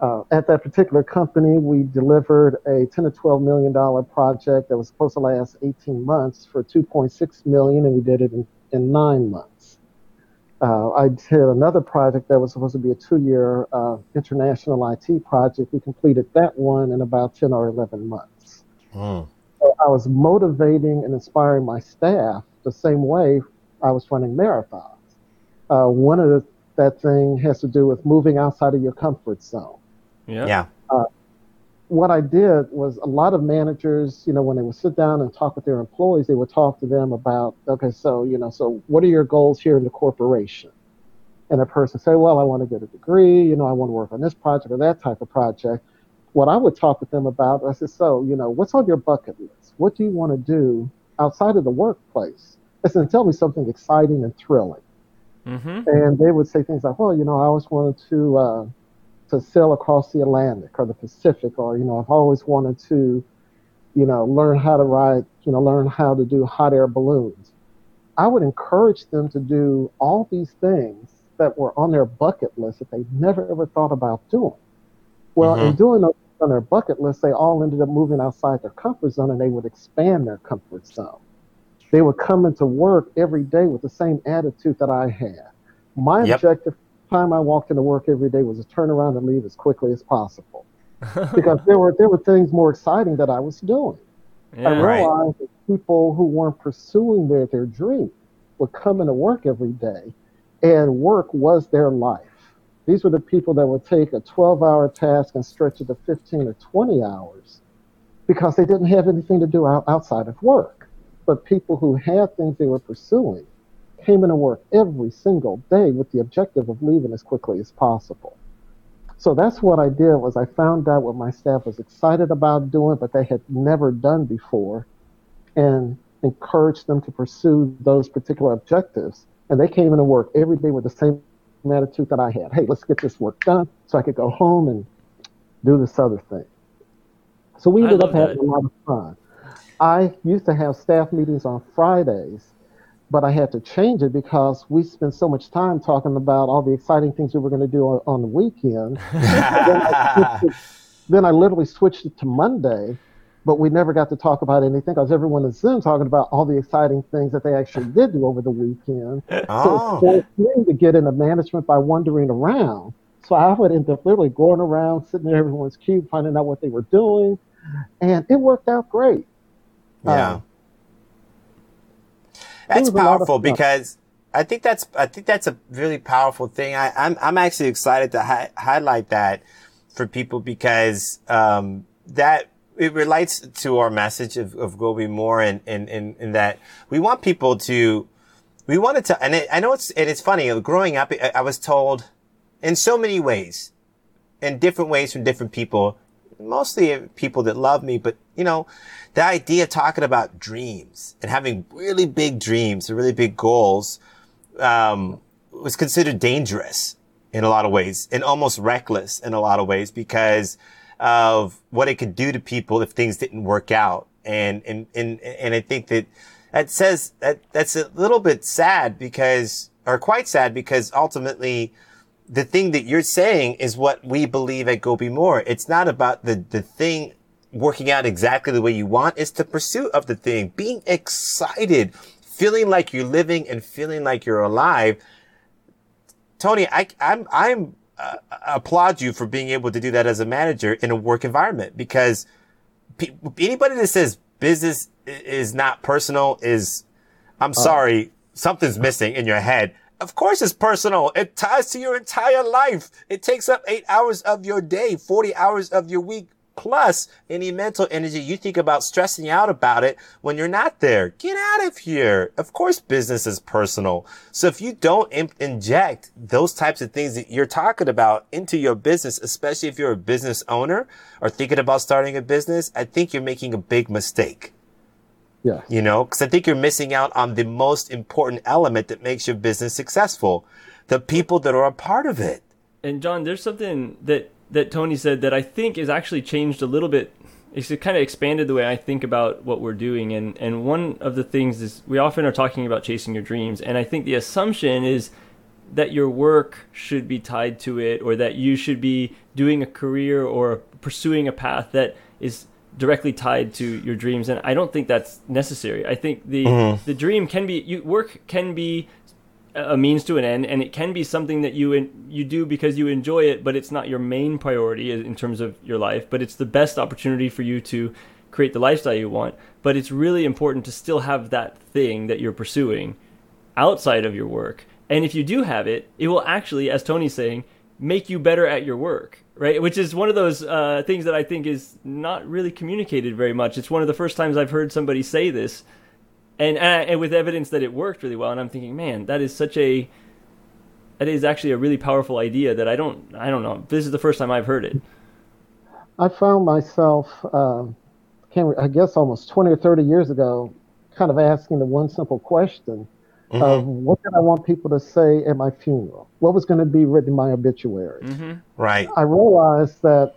Uh, at that particular company, we delivered a 10 to 12 million dollar project that was supposed to last 18 months for 2.6 million, and we did it in, in nine months. Uh, I did another project that was supposed to be a two-year uh, international IT project. We completed that one in about 10 or 11 months. Mm. So I was motivating and inspiring my staff the same way I was running marathons. Uh, one of the, that thing has to do with moving outside of your comfort zone. Yeah. Yeah. What I did was a lot of managers, you know, when they would sit down and talk with their employees, they would talk to them about, okay, so, you know, so what are your goals here in the corporation? And a person say, well, I want to get a degree, you know, I want to work on this project or that type of project. What I would talk with them about, I said, so, you know, what's on your bucket list? What do you want to do outside of the workplace? I said, tell me something exciting and thrilling. Mm-hmm. and they would say things like, "Well, you know, I always wanted to uh, to sail across the Atlantic or the Pacific, or you know, I've always wanted to, you know, learn how to ride, you know, learn how to do hot air balloons." I would encourage them to do all these things that were on their bucket list that they never ever thought about doing. Well, in Mhm. doing those on their bucket list, they all ended up moving outside their comfort zone, and they would expand their comfort zone they would come into work every day with the same attitude that I had. My Yep. objective time I walked into work every day was to turn around and leave as quickly as possible. because there were there were things more exciting that I was doing. I Yeah. Right. realized that people who weren't pursuing their, their dream would come into work every day and work was their life. These were the people that would take a 12 hour task and stretch it to 15 or 20 hours because they didn't have anything to do out, outside of work. But people who had things they were pursuing came into work every single day with the objective of leaving as quickly as possible. So that's what I did was I found out what my staff was excited about doing, but they had never done before, and encouraged them to pursue those particular objectives. And they came into work every day with the same attitude that I had. Hey, let's get this work done so I could go home and do this other thing. So we ended up having that. a lot of fun. I used to have staff meetings on Fridays, but I had to change it because we spent so much time talking about all the exciting things we were going to do on, on the weekend. then, I it- then I literally switched it to Monday, but we never got to talk about anything because everyone is then talking about all the exciting things that they actually did do over the weekend. So oh. forced to get into management by wandering around. So I would end up literally going around, sitting in everyone's cube, finding out what they were doing, and it worked out great. Yeah. Um, That's was a lot of powerful because I think that's I think that's a really powerful thing. I, I'm I'm actually excited to hi- highlight that for people because um, that it relates to our message of, of Go Be More and, and, and, and that we want people to we wanted to and it, I know it's it is funny growing up I, I was told in so many ways, in different ways from different people, mostly people that love me, but you know, the idea of talking about dreams and having really big dreams and really big goals, um, was considered dangerous in a lot of ways and almost reckless in a lot of ways because of what it could do to people if things didn't work out. And, and, and, and I think that that says that that's a little bit sad because, or quite sad because ultimately the thing that you're saying is what we believe at Go Be More. It's not about the, the thing working out exactly the way you want. It's the pursuit of the thing, being excited, feeling like you're living and feeling like you're alive. Tony, I, I'm, I'm, uh, applaud you for being able to do that as a manager in a work environment because pe- anybody that says business is not personal is, I'm uh, sorry, something's missing in your head. Of course it's personal. It ties to your entire life. It takes up eight hours of your day, 40 hours of your week, plus any mental energy you think about stressing out about it when you're not there. Get out of here. Of course, business is personal. So if you don't in- inject those types of things that you're talking about into your business, especially if you're a business owner or thinking about starting a business, I think you're making a big mistake. Yeah. You know, because I think you're missing out on the most important element that makes your business successful. The people that are a part of it. And John, there's something that that Tony said that I think is actually changed a little bit. It's kind of expanded the way I think about what we're doing. And, and one of the things is we often are talking about chasing your dreams. And I think the assumption is that your work should be tied to it or that you should be doing a career or pursuing a path that is directly tied to your dreams and i don't think that's necessary i think the mm-hmm. the dream can be you work can be a means to an end and it can be something that you you do because you enjoy it but it's not your main priority in terms of your life but it's the best opportunity for you to create the lifestyle you want. But it's really important to still have that thing that you're pursuing outside of your work. And if you do have it it will actually as tony's saying make you better at your work right? Which is one of those uh, things that i think is not really communicated very much. It's one of the first times i've heard somebody say this and, and and with evidence that it worked really well. And I'm thinking, man, that is such a that is actually a really powerful idea that I don't I don't know. This is the first time I've heard it. I found myself, uh, I guess, almost 20 or 30 years ago, kind of asking the one simple question mm-hmm. of what did I want people to say at my funeral? What was going to be written in my obituary? Mm-hmm. Right. I realized that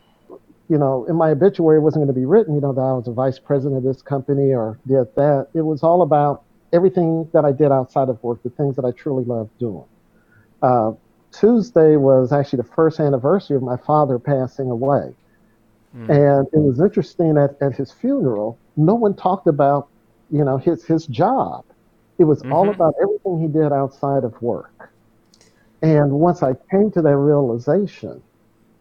you know, in my obituary it wasn't going to be written, you know, that I was a vice president of this company or did that. It was all about everything that I did outside of work, the things that I truly loved doing. Uh, Tuesday was actually the first anniversary of my father passing away. Mm. And it was interesting at, at his funeral, no one talked about, you know, his, his job. It was mm-hmm. all about everything he did outside of work. And once I came to that realization,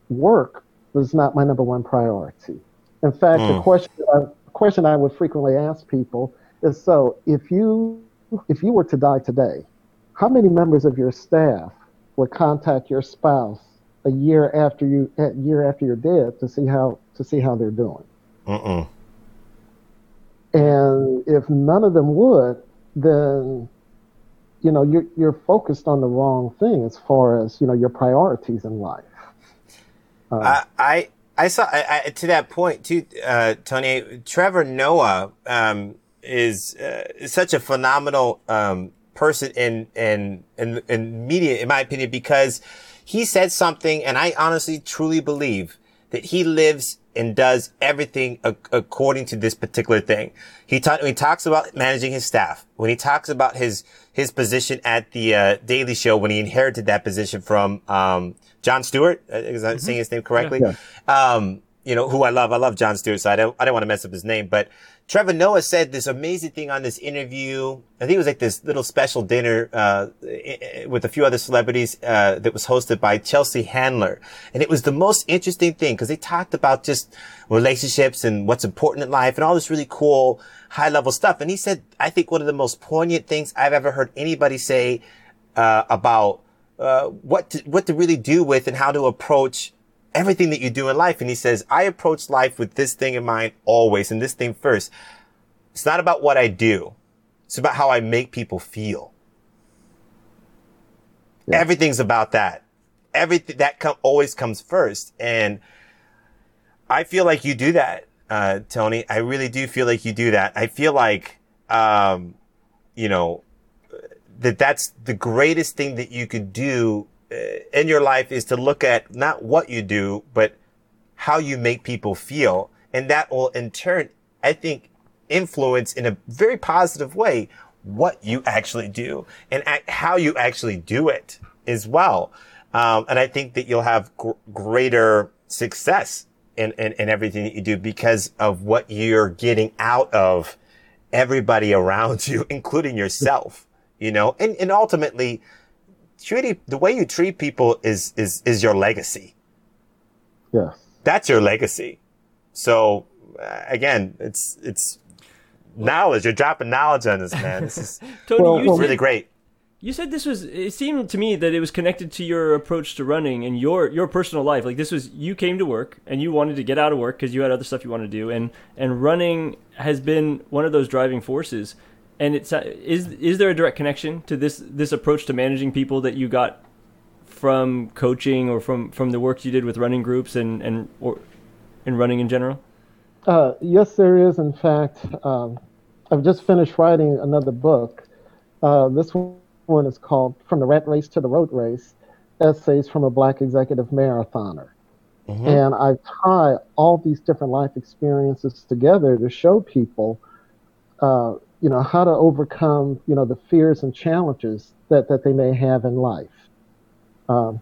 work was not my number one priority. In fact, mm. the question I, question I would frequently ask people is: so if you if you were to die today, how many members of your staff would contact your spouse a year after you a year after you're dead to see how to see how they're doing? Uh-uh. And if none of them would, then you know you're you're focused on the wrong thing as far as you know your priorities in life. Uh, I, I saw I, I, to that point too, uh, Tony. Trevor Noah um, is, uh, is such a phenomenal um, person in, in in in media, in my opinion, because he said something, and I honestly truly believe that he lives and does everything a- according to this particular thing. He, ta- he talks about managing his staff, when he talks about his his position at the uh, Daily Show, when he inherited that position from um, Jon Stewart, uh, is I mm-hmm. saying his name correctly? Yeah. Um, you know, who I love. I love Jon Stewart, so I don't, I don't want to mess up his name. But Trevor Noah said this amazing thing on this interview. I think it was like this little special dinner, uh, with a few other celebrities, uh, that was hosted by Chelsea Handler. And it was the most interesting thing because they talked about just relationships and what's important in life and all this really cool high level stuff. And he said, I think one of the most poignant things I've ever heard anybody say, uh, about uh, what to, what to really do with and how to approach everything that you do in life. And he says, I approach life with this thing in mind always and this thing first. It's not about what I do. It's about how I make people feel. Yeah. Everything's about that. everything that com- always comes first. And I feel like you do that, uh, Tony. I really do feel like you do that. I feel like, um, you know, that that's the greatest thing that you could do in your life is to look at not what you do, but how you make people feel. And that will in turn, I think, influence in a very positive way what you actually do and act, how you actually do it as well. Um, and I think that you'll have gr- greater success in, in, in everything that you do because of what you're getting out of everybody around *laughs* you, including yourself, you know, and, and ultimately treating the way you treat people is, is, is your legacy. Yes. That's your legacy. So uh, again, it's, it's knowledge. You're dropping knowledge on this man. This is *laughs* Tony, Well, you well, said, really great. you said this was. It seemed to me that it was connected to your approach to running and your your personal life. Like this was you came to work and you wanted to get out of work because you had other stuff you wanted to do, and and running has been one of those driving forces. And it's uh, is is there a direct connection to this this approach to managing people that you got from coaching or from from the work you did with running groups and and or in running in general? Uh, yes, there is. In fact, um, I've just finished writing another book. Uh, this one is called From the Rat Race to the Road Race Essays from a Black Executive Marathoner. And I tie all these different life experiences together to show people, uh, you know, how to overcome, you know, the fears and challenges that, that they may have in life. Um,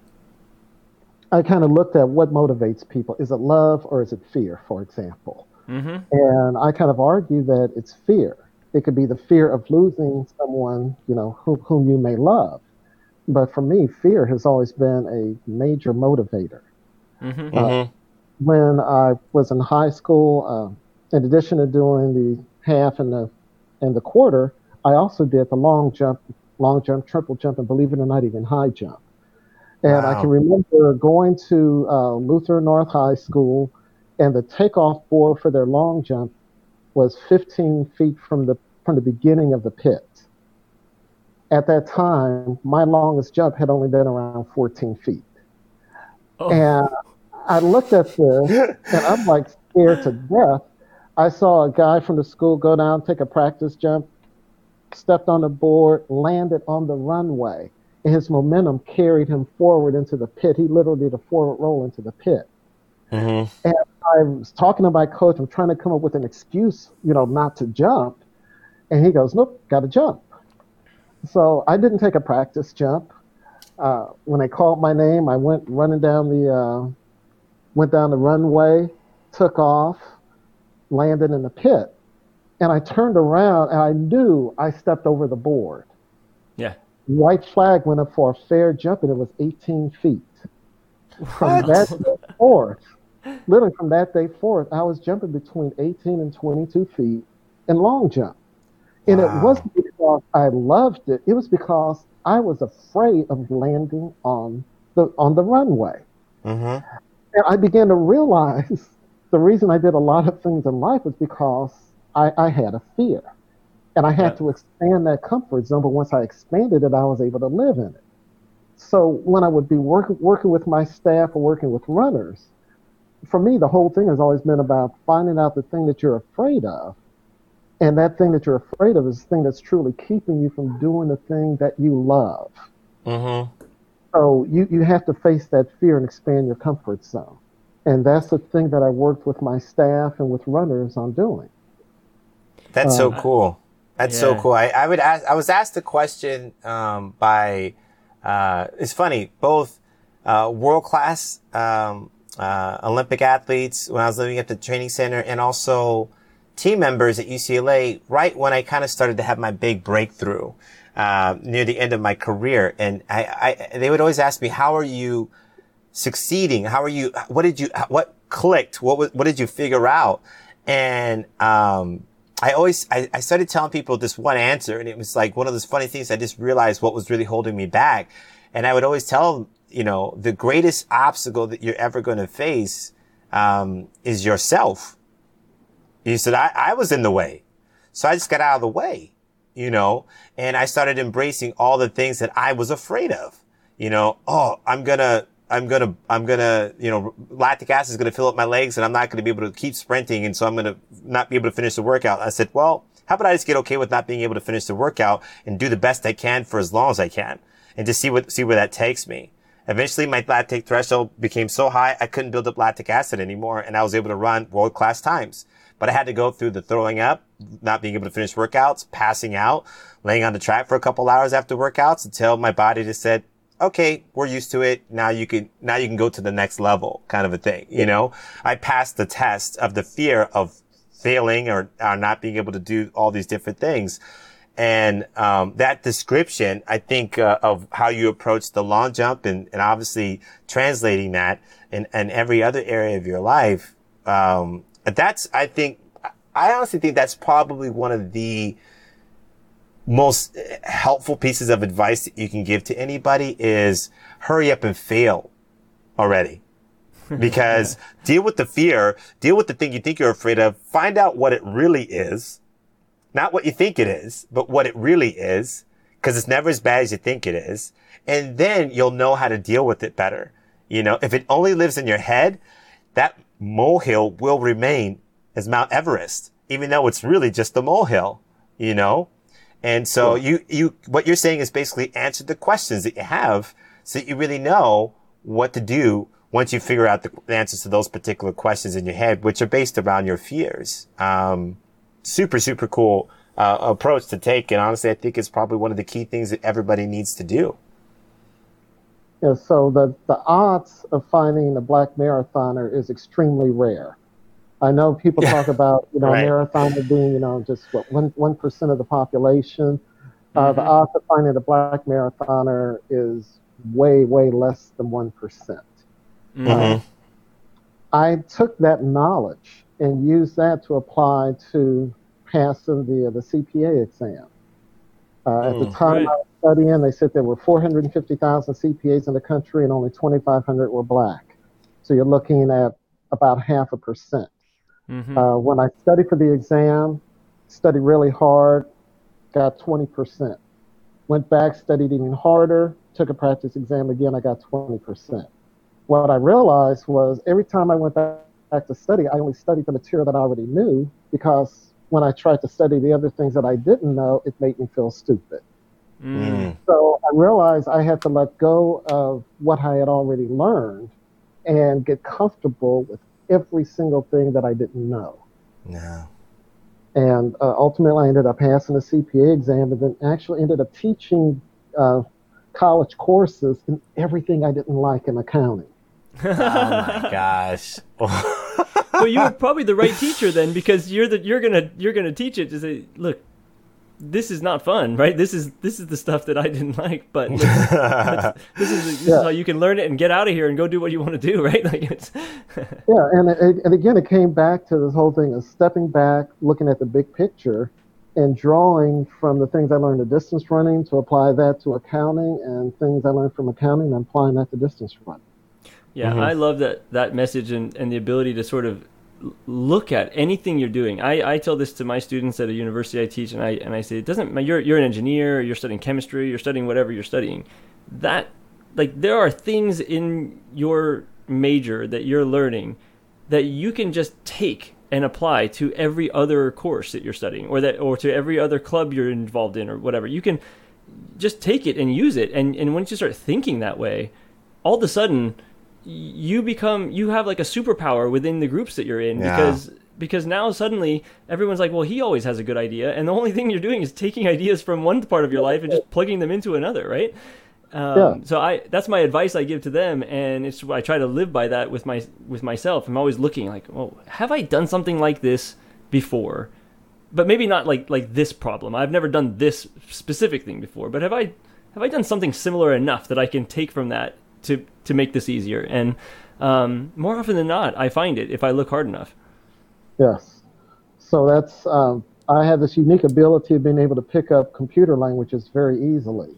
I kind of looked at what motivates people. Is it love or is it fear, for example? Mm-hmm. And I kind of argue that it's fear. It could be the fear of losing someone, you know, who, whom you may love. But for me, fear has always been a major motivator. Mm-hmm. Uh, when I was in high school, uh, in addition to doing the half and the and the quarter, I also did the long jump, long jump, triple jump, and believe it or not, even high jump. And I can remember going to uh, Luther North High School, and the takeoff board for their long jump was 15 feet from the from the beginning of the pit. At that time, my longest jump had only been around 14 feet. Oh. And I looked at this *laughs* and I'm like scared to death. I saw a guy from the school go down, take a practice jump, stepped on the board, landed on the runway, and his momentum carried him forward into the pit. He literally did a forward roll into the pit. hmm I was talking to my coach. I'm trying to come up with an excuse, you know, not to jump. And he goes, Nope, got to jump. So I didn't take a practice jump. Uh, when they called my name, I went running down the uh, went down the runway, took off, landed in the pit, and I turned around and I knew I stepped over the board. Yeah. White flag went up for a fair jump, and it was 18 feet. From What? that day forth, literally from that day forth, I was jumping between 18 and 22 feet in long jump. And Wow. it wasn't because I loved it. It was because I was afraid of landing on the on the runway. hmm And I began to realize the reason I did a lot of things in life was because I, I had a fear. And I had Yeah. to expand that comfort zone, but once I expanded it, I was able to live in it. So when I would be working working with my staff or working with runners, for me the whole thing has always been about finding out the thing that you're afraid of. And that thing that you're afraid of is the thing that's truly keeping you from doing the thing that you love. hmm So you, you have to face that fear and expand your comfort zone. And that's the thing that I worked with my staff and with runners on doing. That's so Uh, cool. That's so cool. I, I would ask, I was asked a question, um, by, uh, it's funny, both, uh, world class, um, uh, Olympic athletes when I was living at the training center and also team members at UCLA right when I kind of started to have my big breakthrough, uh, near the end of my career. And I, I, they would always ask me, how are you succeeding? How are you, what did you, what clicked? What was, what did you figure out? And, um, I always, I, I started telling people this one answer and it was like one of those funny things. I just realized what was really holding me back. And I would always tell you know, the greatest obstacle that you're ever going to face, um, is yourself. You said, I, I was in the way. So I just got out of the way, you know, and I started embracing all the things that I was afraid of. You know, oh, I'm gonna, I'm gonna, I'm gonna, you know, lactic acid is gonna fill up my legs and I'm not gonna be able to keep sprinting. And so I'm gonna not be able to finish the workout. I said, well, how about I just get okay with not being able to finish the workout and do the best I can for as long as I can and just see what, see where that takes me. Eventually my lactate threshold became so high I couldn't build up lactic acid anymore and I was able to run world class times. But I had to go through the throwing up, not being able to finish workouts, passing out, laying on the track for a couple hours after workouts until my body just said, okay, we're used to it. Now you can, now you can go to the next level kind of a thing. You know, I passed the test of the fear of failing or, or not being able to do all these different things. And um, that description, I think, uh, of how you approach the long jump and, and obviously translating that in, in every other area of your life, um, that's, I think, I honestly think that's probably one of the most helpful pieces of advice that you can give to anybody is hurry up and fail already. *laughs* Because deal with the fear, deal with the thing you think you're afraid of, find out what it really is. Not what you think it is, but what it really is. Cause it's never as bad as you think it is. And then you'll know how to deal with it better. You know, if it only lives in your head, that molehill will remain as Mount Everest, even though it's really just a molehill, you know? And so you, you, what you're saying is basically answer the questions that you have so that you really know what to do once you figure out the answers to those particular questions in your head, which are based around your fears. Um, super, super cool, uh, approach to take. And honestly, I think it's probably one of the key things that everybody needs to do. Yeah, so the, the odds of finding a black marathoner is extremely rare. I know people talk *laughs* about you know right. marathoner being you know just what one one percent of the population. Uh, mm-hmm. The odds of finding a black marathoner is way way less than one percent. Mm-hmm. Uh, I took that knowledge and used that to apply to passing the the CPA exam. Uh, at the mm, time right. I was studying, they said there were 450,000 CPAs in the country and only 2,500 were black. So you're looking at about half a percent. Mm-hmm. Uh, when I studied for the exam, studied really hard, got 20%. Went back, studied even harder, took a practice exam again, I got 20%. What I realized was every time I went back, back to study, I only studied the material that I already knew because when I tried to study the other things that I didn't know, it made me feel stupid. Mm. So I realized I had to let go of what I had already learned and get comfortable with every single thing that I didn't know. Yeah. And uh, ultimately, I ended up passing the CPA exam and then actually ended up teaching uh, college courses in everything I didn't like in accounting. oh my gosh. *laughs* well, you were probably the right teacher then because you're the you're gonna you're gonna teach it to say, look, this is not fun, right? This is this is the stuff that I didn't like, but *laughs* let's, let's, this is this yeah. is how you can learn it and get out of here and go do what you want to do, *laughs* right? Like it's *laughs* yeah, and it, and again, it came back to this whole thing of stepping back, looking at the big picture, and drawing from the things I learned in distance running to apply that to accounting, and things I learned from accounting and applying that to distance running. Yeah, mm-hmm. I love that that message and, and the ability to sort of look at anything you're doing. I, I tell this to my students at a university I teach, and I and I say it doesn't. You're you're an engineer. You're studying chemistry. You're studying whatever you're studying. That like there are things in your major that you're learning that you can just take and apply to every other course that you're studying, or that or to every other club you're involved in, or whatever. You can just take it and use it. And and once you start thinking that way, all of a sudden you become you have like a superpower within the groups that you're in yeah. because because now suddenly everyone's like well he always has a good idea and the only thing you're doing is taking *laughs* ideas from one part of your life and just plugging them into another right um, yeah. so i that's my advice i give to them and it's i try to live by that with my with myself i'm always looking like well have i done something like this before but maybe not like like this problem i've never done this specific thing before but have i have i done something similar enough that i can take from that to to make this easier. And um, more often than not, I find it if I look hard enough. Yes. So that's um, I have this unique ability of being able to pick up computer languages very easily,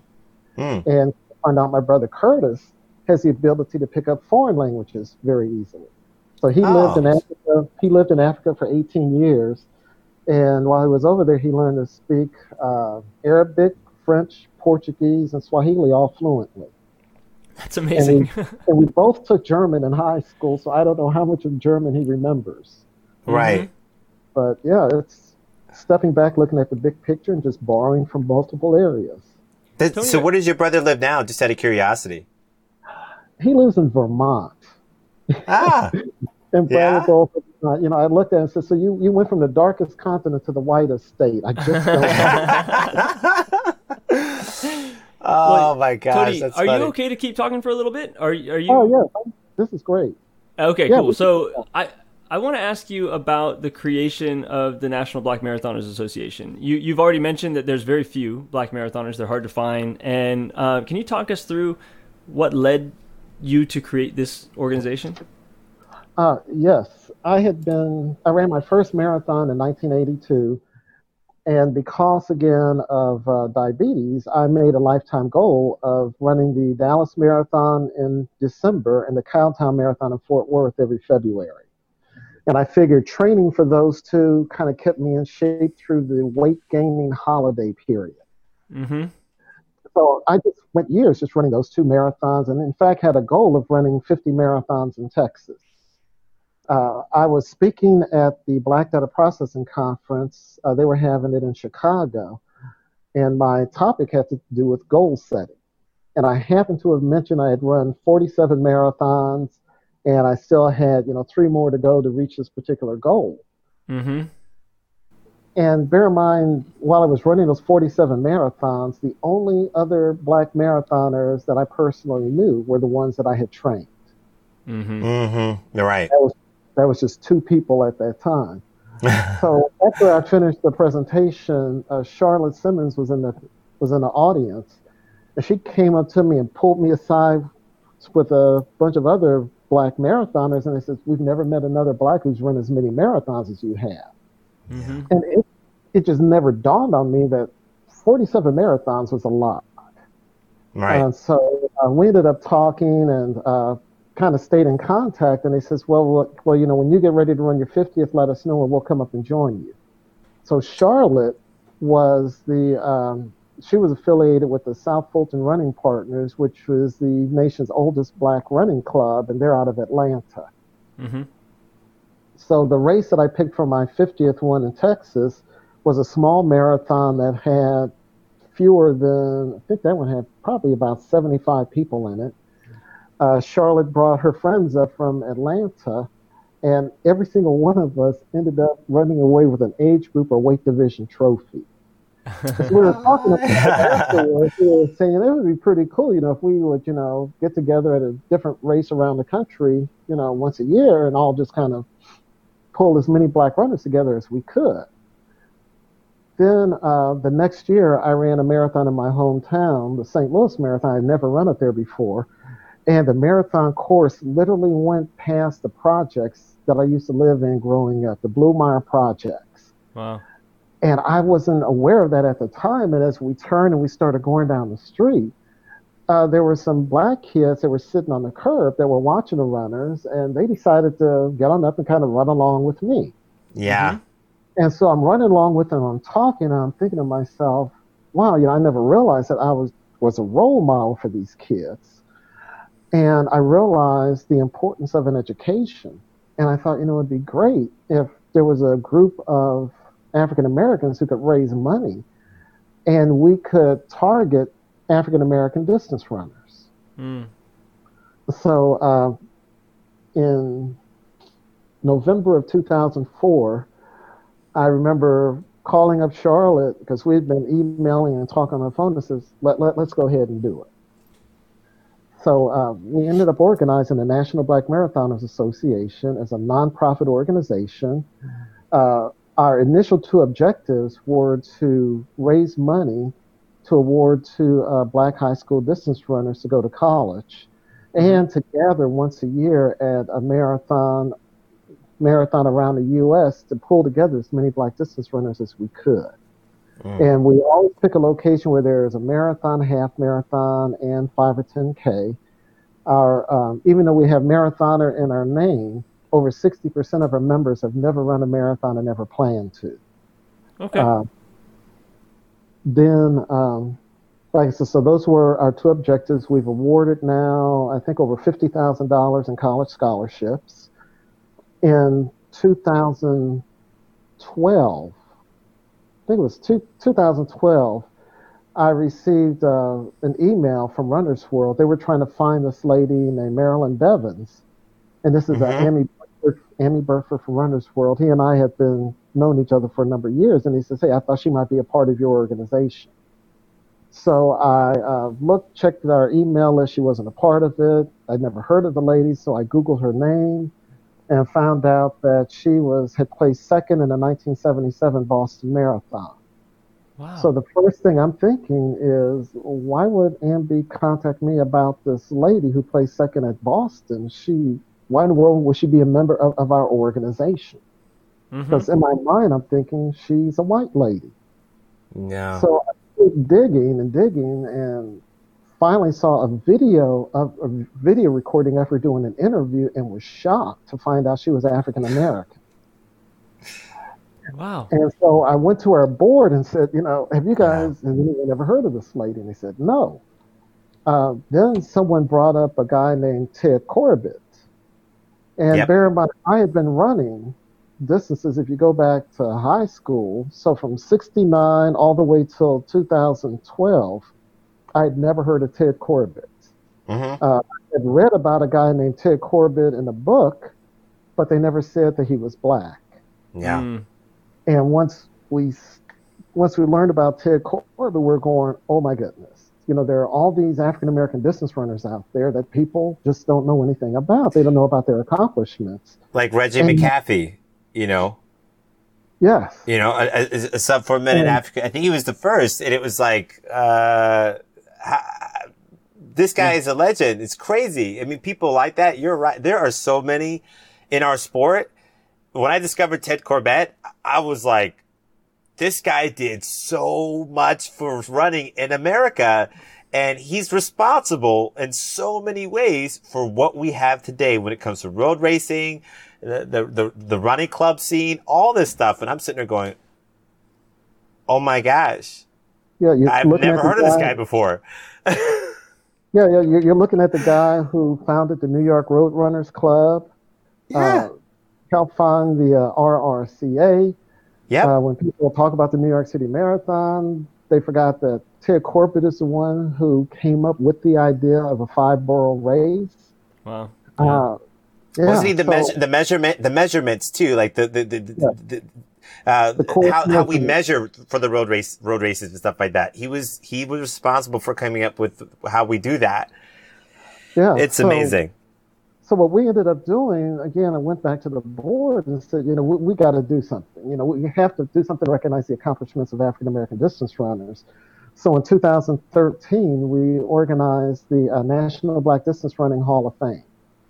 mm. and find out my brother Curtis has the ability to pick up foreign languages very easily. So he oh. lived in Africa. He lived in Africa for 18 years, and while he was over there, he learned to speak uh, Arabic, French, Portuguese, and Swahili all fluently. That's amazing. And we, and we both took German in high school, so I don't know how much of German he remembers. Right. Mm-hmm. But yeah, it's stepping back, looking at the big picture, and just borrowing from multiple areas. That- so where does your brother live now? Just out of curiosity. He lives in Vermont. Ah, *laughs* And Yeah? Brattleboro, uh, you know, I looked at it and said, "So you, you went from the darkest continent to the whitest state." I just don't. *laughs* oh Well, my gosh, Cody, that's are funny. you okay to keep talking for a little bit? Are are you? oh yeah, this is great. Okay, Yeah, cool. we So I I want to ask you about the creation of the National Black Marathoners Association. You you've already mentioned that there's very few black marathoners; they're hard to find. And uh, can you talk us through what led you to create this organization? Uh, yes, I had been. I ran my first marathon in 1982, and because again of uh, diabetes, I made a lifetime goal of running the Dallas Marathon in December and the Cowtown Marathon in Fort Worth every February. And I figured training for those two kind of kept me in shape through the weight gaining holiday period. Mm-hmm. So I just went years just running those two marathons, and in fact had a goal of running 50 marathons in Texas. Uh, I was speaking at the Black Data Processing Conference. Uh, they were having it in Chicago, and my topic had to do with goal setting. And I happened to have mentioned I had run 47 marathons, and I still had, you know, three more to go to reach this particular goal. Mm-hmm. And bear in mind, while I was running those 47 marathons, the only other black marathoners that I personally knew were the ones that I had trained. Mm-hmm. Mm-hmm. You're right. That was, that was just two people at that time. *laughs* so after I finished the presentation, uh, Charlotte Simmons was in the was in the audience, and she came up to me and pulled me aside with a bunch of other black marathoners, and they said, "We've never met another black who's run as many marathons as you have." Mm-hmm. And it, it just never dawned on me that 47 marathons was a lot. Right. And so uh, we ended up talking and uh, kind of stayed in contact. And he says, well, well, well, you know, when you get ready to run your 50th, let us know and we'll come up and join you. So Charlotte was the, um, she was affiliated with the South Fulton Running Partners, which was the nation's oldest black running club, and they're out of Atlanta. Mm-hmm. So the race that I picked for my 50th one in Texas was a small marathon that had fewer than, I think that one had probably about 75 people in it. Uh, Charlotte brought her friends up from Atlanta, and every single one of us ended up running away with an age group or weight division trophy. We were *laughs* talking about afterwards, we were saying it would be pretty cool, you know, if we would, you know, get together at a different race around the country, you know, once a year and all just kind of pull as many black runners together as we could. Then uh, the next year, I ran a marathon in my hometown, the St. Louis Marathon. I'd never run it there before. And the marathon course literally went past the projects that I used to live in growing up, the Blumeyer projects. Wow. And I wasn't aware of that at the time. And as we turned and we started going down the street, uh, there were some black kids that were sitting on the curb that were watching the runners, and they decided to get on up and kind of run along with me. yeah. And so I'm running along with them, I'm talking, and I'm thinking to myself, wow, you know, I never realized that I was, was a role model for these kids. And I realized the importance of an education. And I thought, you know, it'd be great if there was a group of African Americans who could raise money and we could target African American distance runners. Mm. So uh, in November of 2004, I remember calling up Charlotte because we'd been emailing and talking on the phone and says, let, let, let's go ahead and do it. So uh, we ended up organizing the National Black Marathoners Association as a nonprofit organization. Uh, our initial two objectives were to raise money to award to uh, black high school distance runners to go to college and to gather once a year at a marathon marathon around the U.S. to pull together as many black distance runners as we could. Mm. And we always pick a location where there is a marathon, half marathon, and five or ten k. Our um, even though we have marathoner in our name, over 60% of our members have never run a marathon and never plan to. Okay. Uh, then um, like I said, so those were our two objectives. We've awarded now, I think, over fifty thousand dollars in college scholarships. In 2012, I think it was two, 2012, I received uh, an email from Runner's World. They were trying to find this lady named Marilyn Bevans, and this is uh, Mhm. Amby Burfoot, Amby Burfoot from Runner's World. He and I had been known each other for a number of years, and he says, "Hey, I thought she might be a part of your organization." So I uh, looked, checked our email list. She wasn't a part of it. I'd never heard of the lady, so I googled her name and found out that she was had placed second in the 1977 Boston Marathon. Wow. So the first thing I'm thinking is, why would Amby contact me about this lady who placed second at Boston? She, why in the world would she be a member of, of our organization? Mhm. Because in my mind, I'm thinking she's a white lady. Yeah. So I kept digging and digging, and finally saw a video of a video recording of her doing an interview, and was shocked to find out she was African American. wow. And so I went to our board and said, you know, have you guys have anyone ever heard of this lady? And they said, no. Uh, then someone brought up a guy named Ted Corbett. And Yep. bear in mind, I had been running distances, if you go back to high school, so from 69 all the way till 2012, I had never heard of Ted Corbett. Mhm. I had read about a guy named Ted Corbett in a book, but they never said that he was black. Yeah. Mm. And once we once we learned about Ted Corbett, we're going, oh my goodness. You know, there are all these African American distance runners out there that people just don't know anything about. They don't know about their accomplishments. Like Reggie And- McAfee, you know, Yes. you know, a, a, a sub four minute African. I think he was the first, and it was like, uh, ha- this guy is a legend. It's crazy. I mean, people like that. You're right. There are so many in our sport. When I discovered Ted Corbett, I was like, this guy did so much for running in America. And he's responsible in so many ways for what we have today when it comes to road racing, the, the, the, the running club scene, all this stuff. And I'm sitting there going, Oh my gosh. Yeah, you're I've never at the heard of this guy before. *laughs* Yeah, yeah, you're, you're looking at the guy who founded the New York Road Runners Club. Yeah. Uh, helped found the uh, RRCA. Yep. Uh, when people talk about the New York City Marathon, they forgot that Ted Corbett is the one who came up with the idea of a five borough race. Wow. Uh, yeah, Wasn't he the so- measure, the measurement, the measurements too, like the, the, the, the, Yeah. the uh, how, how we measure for the road race, road races and stuff like that. He was, he was responsible for coming up with how we do that. yeah, It's so- amazing. So what we ended up doing, again, I went back to the board and said, you know, we, we got to do something. You know, we have to do something to recognize the accomplishments of African American distance runners. So in 2013, we organized the uh, National Black Distance Running Hall of Fame.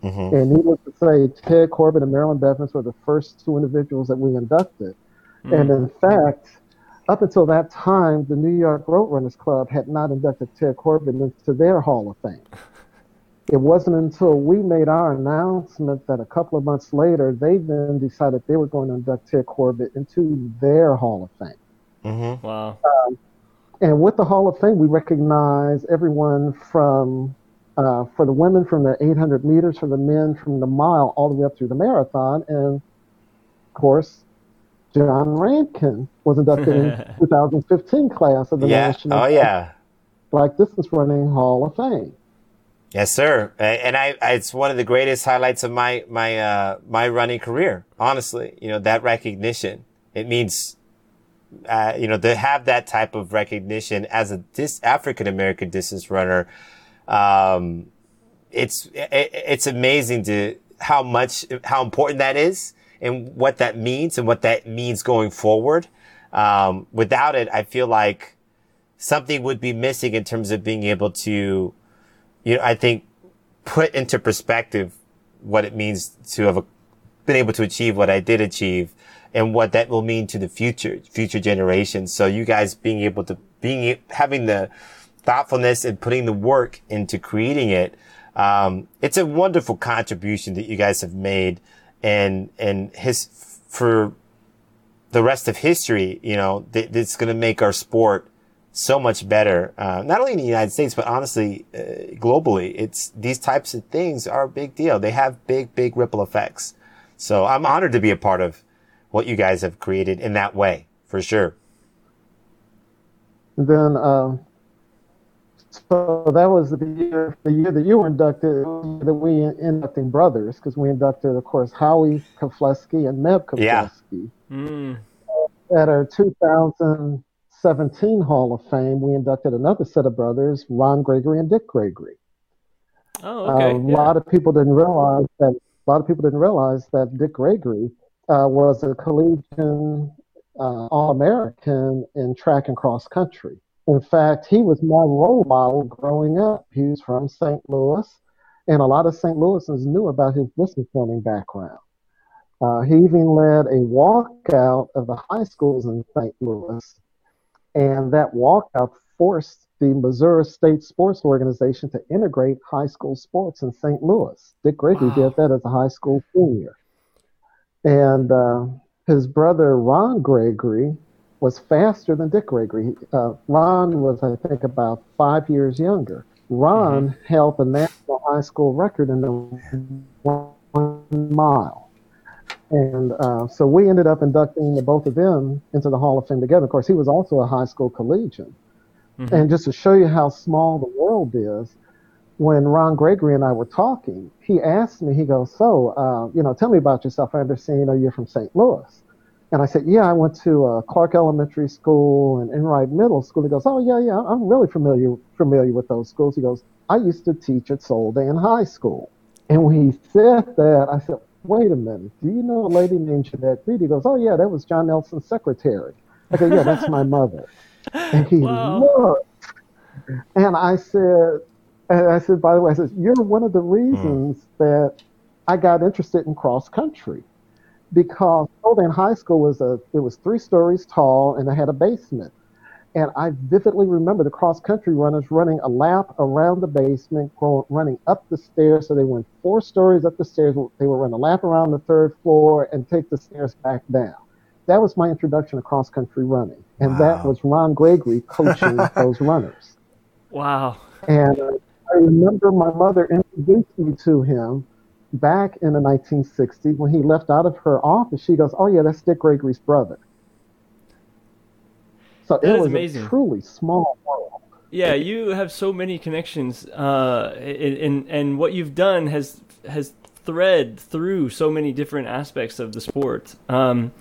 hmm And needless to say, Ted Corbett and Marilyn Bevans were the first two individuals that we inducted. And in fact, up until that time, the New York Road Runners Club had not inducted Ted Corbett into their Hall of Fame. It wasn't until we made our announcement that a couple of months later, they then decided they were going to induct Ted Corbett into their Hall of Fame. hmm Wow. And with the Hall of Fame, we recognize everyone from, uh, for the women from the 800 meters, for the men from the mile, all the way up through the marathon. And of course, Jon Rankin was inducted in *laughs* 2015 class of the Yeah. National Oh yeah. Black Distance Running Hall of Fame. Yes, sir. And I, I, it's one of the greatest highlights of my, my, uh, my running career. Honestly, you know, that recognition, it means, uh, you know, to have that type of recognition as a dis- African American distance runner, um, it's, it, it's amazing to how much, how important that is and what that means and what that means going forward. Um, without it, I feel like something would be missing in terms of being able to, you know, I think put into perspective what it means to have been able to achieve what I did achieve and what that will mean to the future, future generations. So you guys being able to, being, having the thoughtfulness and putting the work into creating it, um, it's a wonderful contribution that you guys have made and, and his, for the rest of history, you know, th- it's going to make our sport so much better, uh, not only in the United States, but honestly, uh, globally. It's these types of things are a big deal. They have big, big ripple effects. So I'm honored to be a part of what you guys have created in that way, for sure. Then, uh, so that was the year, the year that you were inducted, that we inducting brothers, because we inducted, of course, Hawi Keflezighi and Meb Keflezighi. Yeah. Mm. At our 2017 Hall of Fame, we inducted another set of brothers, Ron Gregory and Dick Gregory. Oh, okay. Uh, a yeah. lot of people didn't realize that. A lot of people didn't realize that Dick Gregory uh, was a collegiate uh, All American in track and cross country. In fact, he was my role model growing up. He was from St. Louis, and a lot of St. Louisans knew about his distance running background. Uh, he even led a walkout of the high schools in St. Louis, and that walkout forced the Missouri State Sports Organization to integrate high school sports in St. Louis. Dick Gregory wow. did that as a high school senior. And uh, his brother Ron Gregory was faster than Dick Gregory. Uh, Ron was, I think, about five years younger. Ron mm-hmm. held the national high school record in the one mile. And uh, so we ended up inducting the both of them into the Hall of Fame together. Of course, he was also a high school collegian. Mm-hmm. And just to show you how small the world is, when Ron Gregory and I were talking, he asked me, he goes, So, uh, you know, tell me about yourself. I understand, you know, you're from St. Louis. And I said, Yeah, I went to uh, Clark Elementary School and Enright Middle School. He goes, Oh, yeah, yeah, I'm really familiar familiar with those schools. He goes, I used to teach at Soldan High School. And when he said that, I said, Wait a minute, do you know a lady named Jeanette Reed? He goes, Oh, yeah, that was John Nelson's secretary. I said, Yeah, that's my mother. And he looked. And I said, and I said, by the way, I said, you're one of the reasons mm. that I got interested in cross country because Soldan High School was a it was three stories tall and it had a basement. And I vividly remember the cross country runners running a lap around the basement, running up the stairs. So they went four stories up the stairs. They would run a lap around the third floor and take the stairs back down. That was my introduction to cross country running. And wow. that was Ron Gregory coaching *laughs* those runners. Wow. And uh, I remember my mother introduced me to him back in the 1960s when he left out of her office. She goes, "Oh yeah, that's Dick Gregory's brother." So that it was amazing. a truly small world. Yeah, you have so many connections, uh, and and what you've done has has thread through so many different aspects of the sport. Um,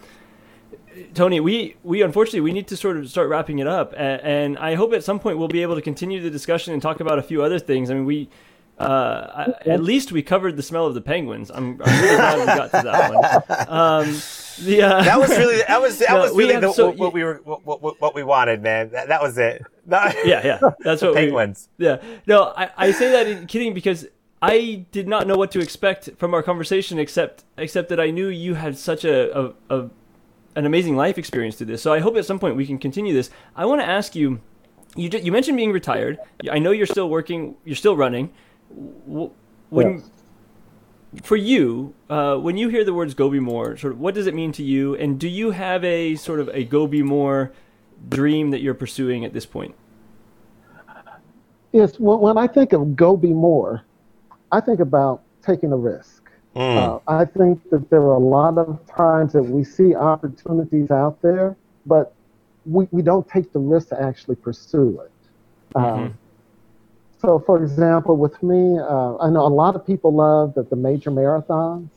Tony, we we unfortunately we need to sort of start wrapping it up, and, and, I hope at some point we'll be able to continue the discussion and talk about a few other things. I mean, we uh, at least we covered the smell of the penguins. I'm, I'm really glad we got to that one. Um, the, uh, that was really that was that *laughs* no, was really the, so, what, we were what, what, what, we wanted, man. That, that was it. *laughs* yeah, yeah, that's what penguins. We, yeah, no, I, I say that in kidding because I did not know what to expect from our conversation, except except that I knew you had such a, a, a an amazing life experience through this. So I hope at some point we can continue this. I want to ask you. You you mentioned being retired. I know you're still working. You're still running. When yes. for you, uh, when you hear the words "Go Be More," sort of, what does it mean to you? And do you have a sort of a "Go Be More" dream that you're pursuing at this point? Yes. When I think of "Go Be More," I think about taking a risk. Mm. Uh, I think that there are a lot of times that we see opportunities out there, but we, we don't take the risk to actually pursue it. Um, mm-hmm. So, for example, with me, uh, I know a lot of people love the, the major marathons.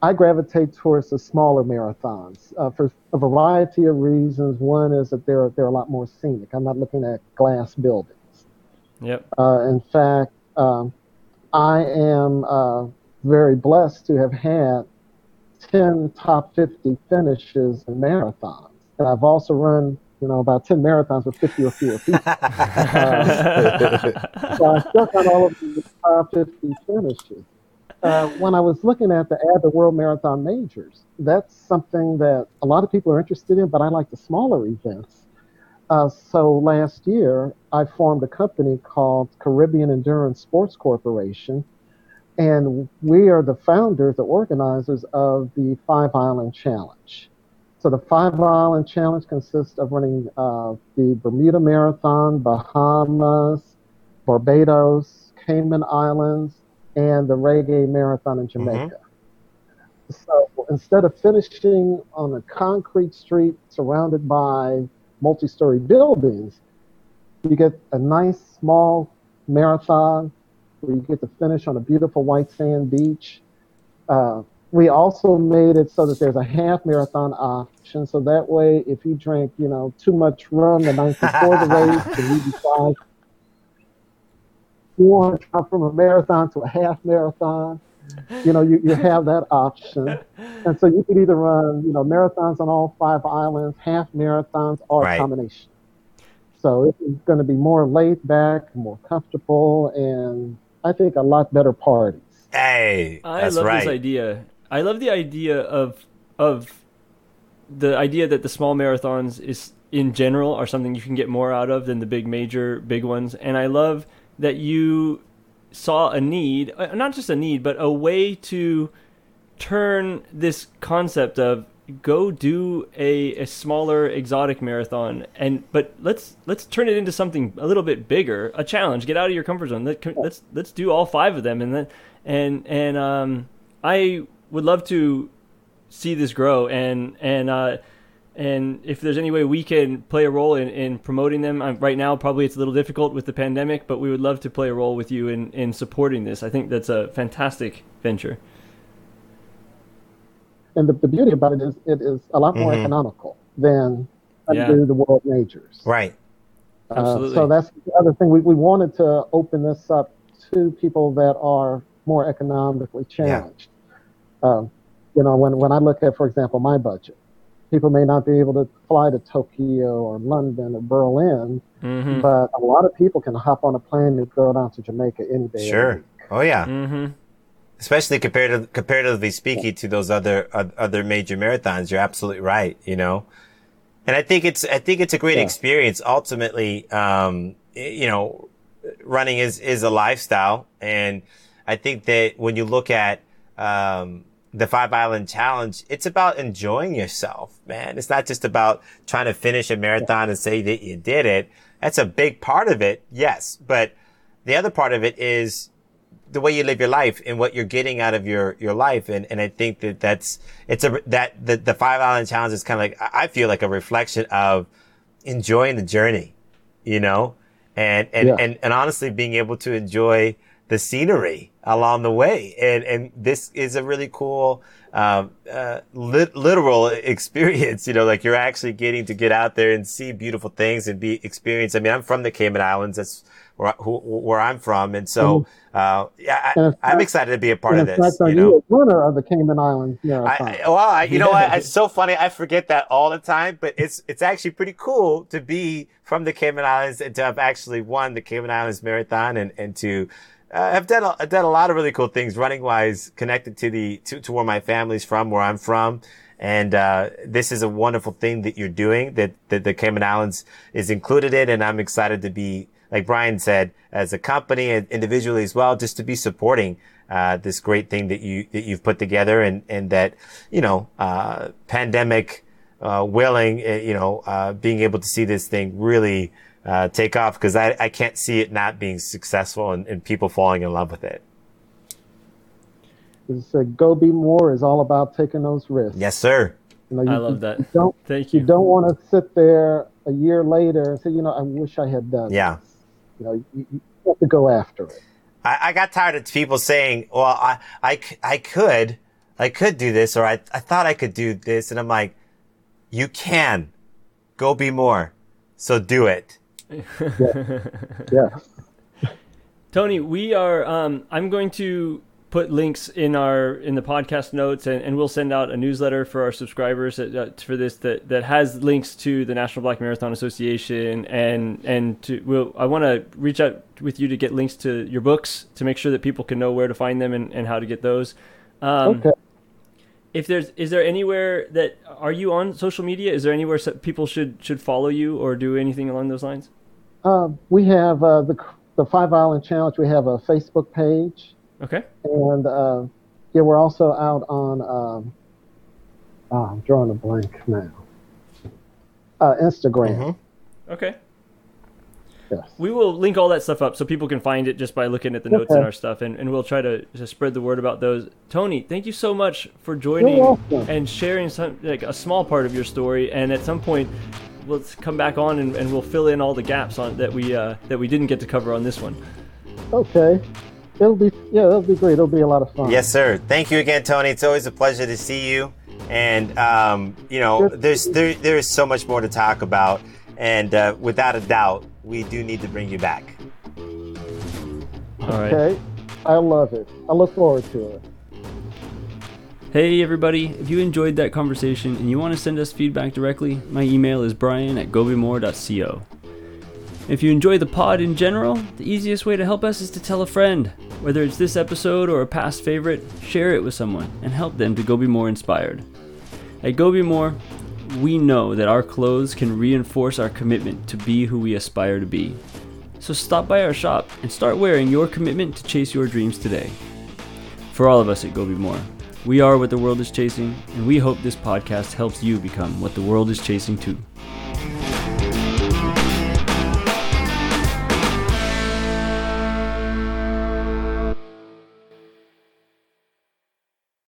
I gravitate towards the smaller marathons uh, for a variety of reasons. One is that they're, they're a lot more scenic. I'm not looking at glass buildings. Yep. Uh, in fact, um, I am uh, very blessed to have had 10 top 50 finishes in marathons. And I've also run, you know, about 10 marathons with 50 or fewer people. *laughs* uh, so I stuck on all of the top 50 finishes. Uh, when I was looking at the Add the World Marathon Majors, that's something that a lot of people are interested in, but I like the smaller events. Uh, so last year, I formed a company called Caribbean Endurance Sports Corporation, and we are the founders, the organizers of the Five Island Challenge. So the Five Island Challenge consists of running uh, the Bermuda Marathon, Bahamas, Barbados, Cayman Islands, and the Reggae Marathon in Jamaica. Mm-hmm. So instead of finishing on a concrete street surrounded by multi-story buildings, you get a nice small marathon where you get to finish on a beautiful white sand beach. Uh, we also made it so that there's a half marathon option. So that way, if you drink, you know, too much rum the night before the race, *laughs* and you decide you want to come from a marathon to a half marathon, you know, you, you have that option. And so you could either run, you know, marathons on all five islands, half marathons, or right. a combination. So it's going to be more laid back, more comfortable, and I think a lot better parties. Hey, I love right. this idea. I love the idea of of the idea that the small marathons is in general are something you can get more out of than the big major big ones, and I love that you saw a need, uh, not just a need, but a way to turn this concept of go do a, a smaller exotic marathon and but let's let's turn it into something a little bit bigger a challenge. Get out of your comfort zone. Let, let's let's do all five of them and then and and um i would love to see this grow and and uh and if there's any way we can play a role in, in promoting them um, right now probably it's a little difficult with the pandemic but we would love to play a role with you in, in supporting this i think that's a fantastic venture and the, the beauty about it is it is a lot more mm-hmm. economical than yeah. do the world majors right uh, Absolutely. so that's the other thing we, we wanted to open this up to people that are more economically challenged yeah. Um, you know when, when i look at for example my budget people may not be able to fly to Tokyo or London or Berlin, mm-hmm. but a lot of people can hop on a plane and go down to Jamaica any day. Sure. Oh yeah. Mm-hmm. Especially compared to, comparatively speaking yeah. to those other uh, other major marathons, you're absolutely right. You know, and I think it's I think it's a great yeah. experience. Ultimately, um, you know, running is is a lifestyle, and I think that when you look at um, the Five Island Challenge, it's about enjoying yourself, man. It's not just about trying to finish a marathon and say that you did it. That's a big part of it, yes. But the other part of it is the way you live your life and what you're getting out of your, your life. And, and I think that that's, it's a, that, the, the Five Island Challenge is kind of like, I feel like a reflection of enjoying the journey, you know? And, and, yeah. and, and honestly being able to enjoy the scenery along the way. And, and this is a really cool, um, uh, lit- literal *laughs* experience, you know, like you're actually getting to get out there and see beautiful things and be experienced. I mean, I'm from the Cayman Islands. That's where, who, where I'm from. And so, uh, yeah, I, am excited to be a part of this. Fact, you know, winner of the Cayman Islands marathon. I, well, I, you know what? It's so funny. I forget that all the time, but it's, it's actually pretty cool to be from the Cayman Islands and to have actually won the Cayman Islands marathon and, and to, uh, I've done a, done a lot of really cool things running wise, connected to the to, to where my family's from, where I'm from, and uh, this is a wonderful thing that you're doing that that the Cayman Islands is included in, and I'm excited to be, like Brian said, as a company and individually as well, just to be supporting uh, this great thing that you that you've put together, and and that you know, uh, pandemic uh, willing, uh, you know, uh, being able to see this thing really uh, take off because I, I can't see it not being successful and, and people falling in love with it. It's, uh, Go Be More is all about taking those risks. Yes, sir. You know, you, I love that. You don't, Thank you. You don't want to sit there a year later and say, you know, I wish I had done. Yeah. This. You know, you, you have to go after it. I, I got tired of people saying, well, I, I, I could, I could do this, or I, I thought I could do this. And I'm like, you can go be more. So do it yeah. yeah. Tony, we are. Um, I'm going to put links in our in the podcast notes, and, and we'll send out a newsletter for our subscribers that, uh, for this that, that has links to the National Black Marathon Association, and and to we'll, I want to reach out with you to get links to your books to make sure that people can know where to find them and, and how to get those. Um, okay if there's is there anywhere that are you on social media? Is there anywhere people should should follow you or do anything along those lines? Uh, we have uh, the the Five Island Challenge. We have a Facebook page. Okay. And uh, yeah, we're also out on um, Oh, I'm drawing a blank now. Uh, Instagram. Mm-hmm. Okay. Yes. We will link all that stuff up so people can find it just by looking at the notes in Okay. our stuff, and, and we'll try to, to spread the word about those. Tony, thank you so much for joining and sharing some like a small part of your story. And at some point, let's come back on and, and we'll fill in all the gaps on that we uh, that we didn't get to cover on this one. Okay. It'll be yeah, it'll be great. It'll be a lot of fun. Yes, sir. Thank you again, Tony. It's always a pleasure to see you. And um, you know, there's there there is so much more to talk about, and uh, without a doubt, we do need to bring you back. All right. Okay. I love it. I look forward to it. Hey everybody, if you enjoyed that conversation and you want to send us feedback directly, my email is brian at gobemore.co. If you enjoy the pod in general, the easiest way to help us is to tell a friend. Whether it's this episode or a past favorite, share it with someone and help them to go be more inspired. At Go Be More, we know that our clothes can reinforce our commitment to be who we aspire to be. So stop by our shop and start wearing your commitment to chase your dreams today. For all of us at Go Be More, we are what the world is chasing, and we hope this podcast helps you become what the world is chasing too.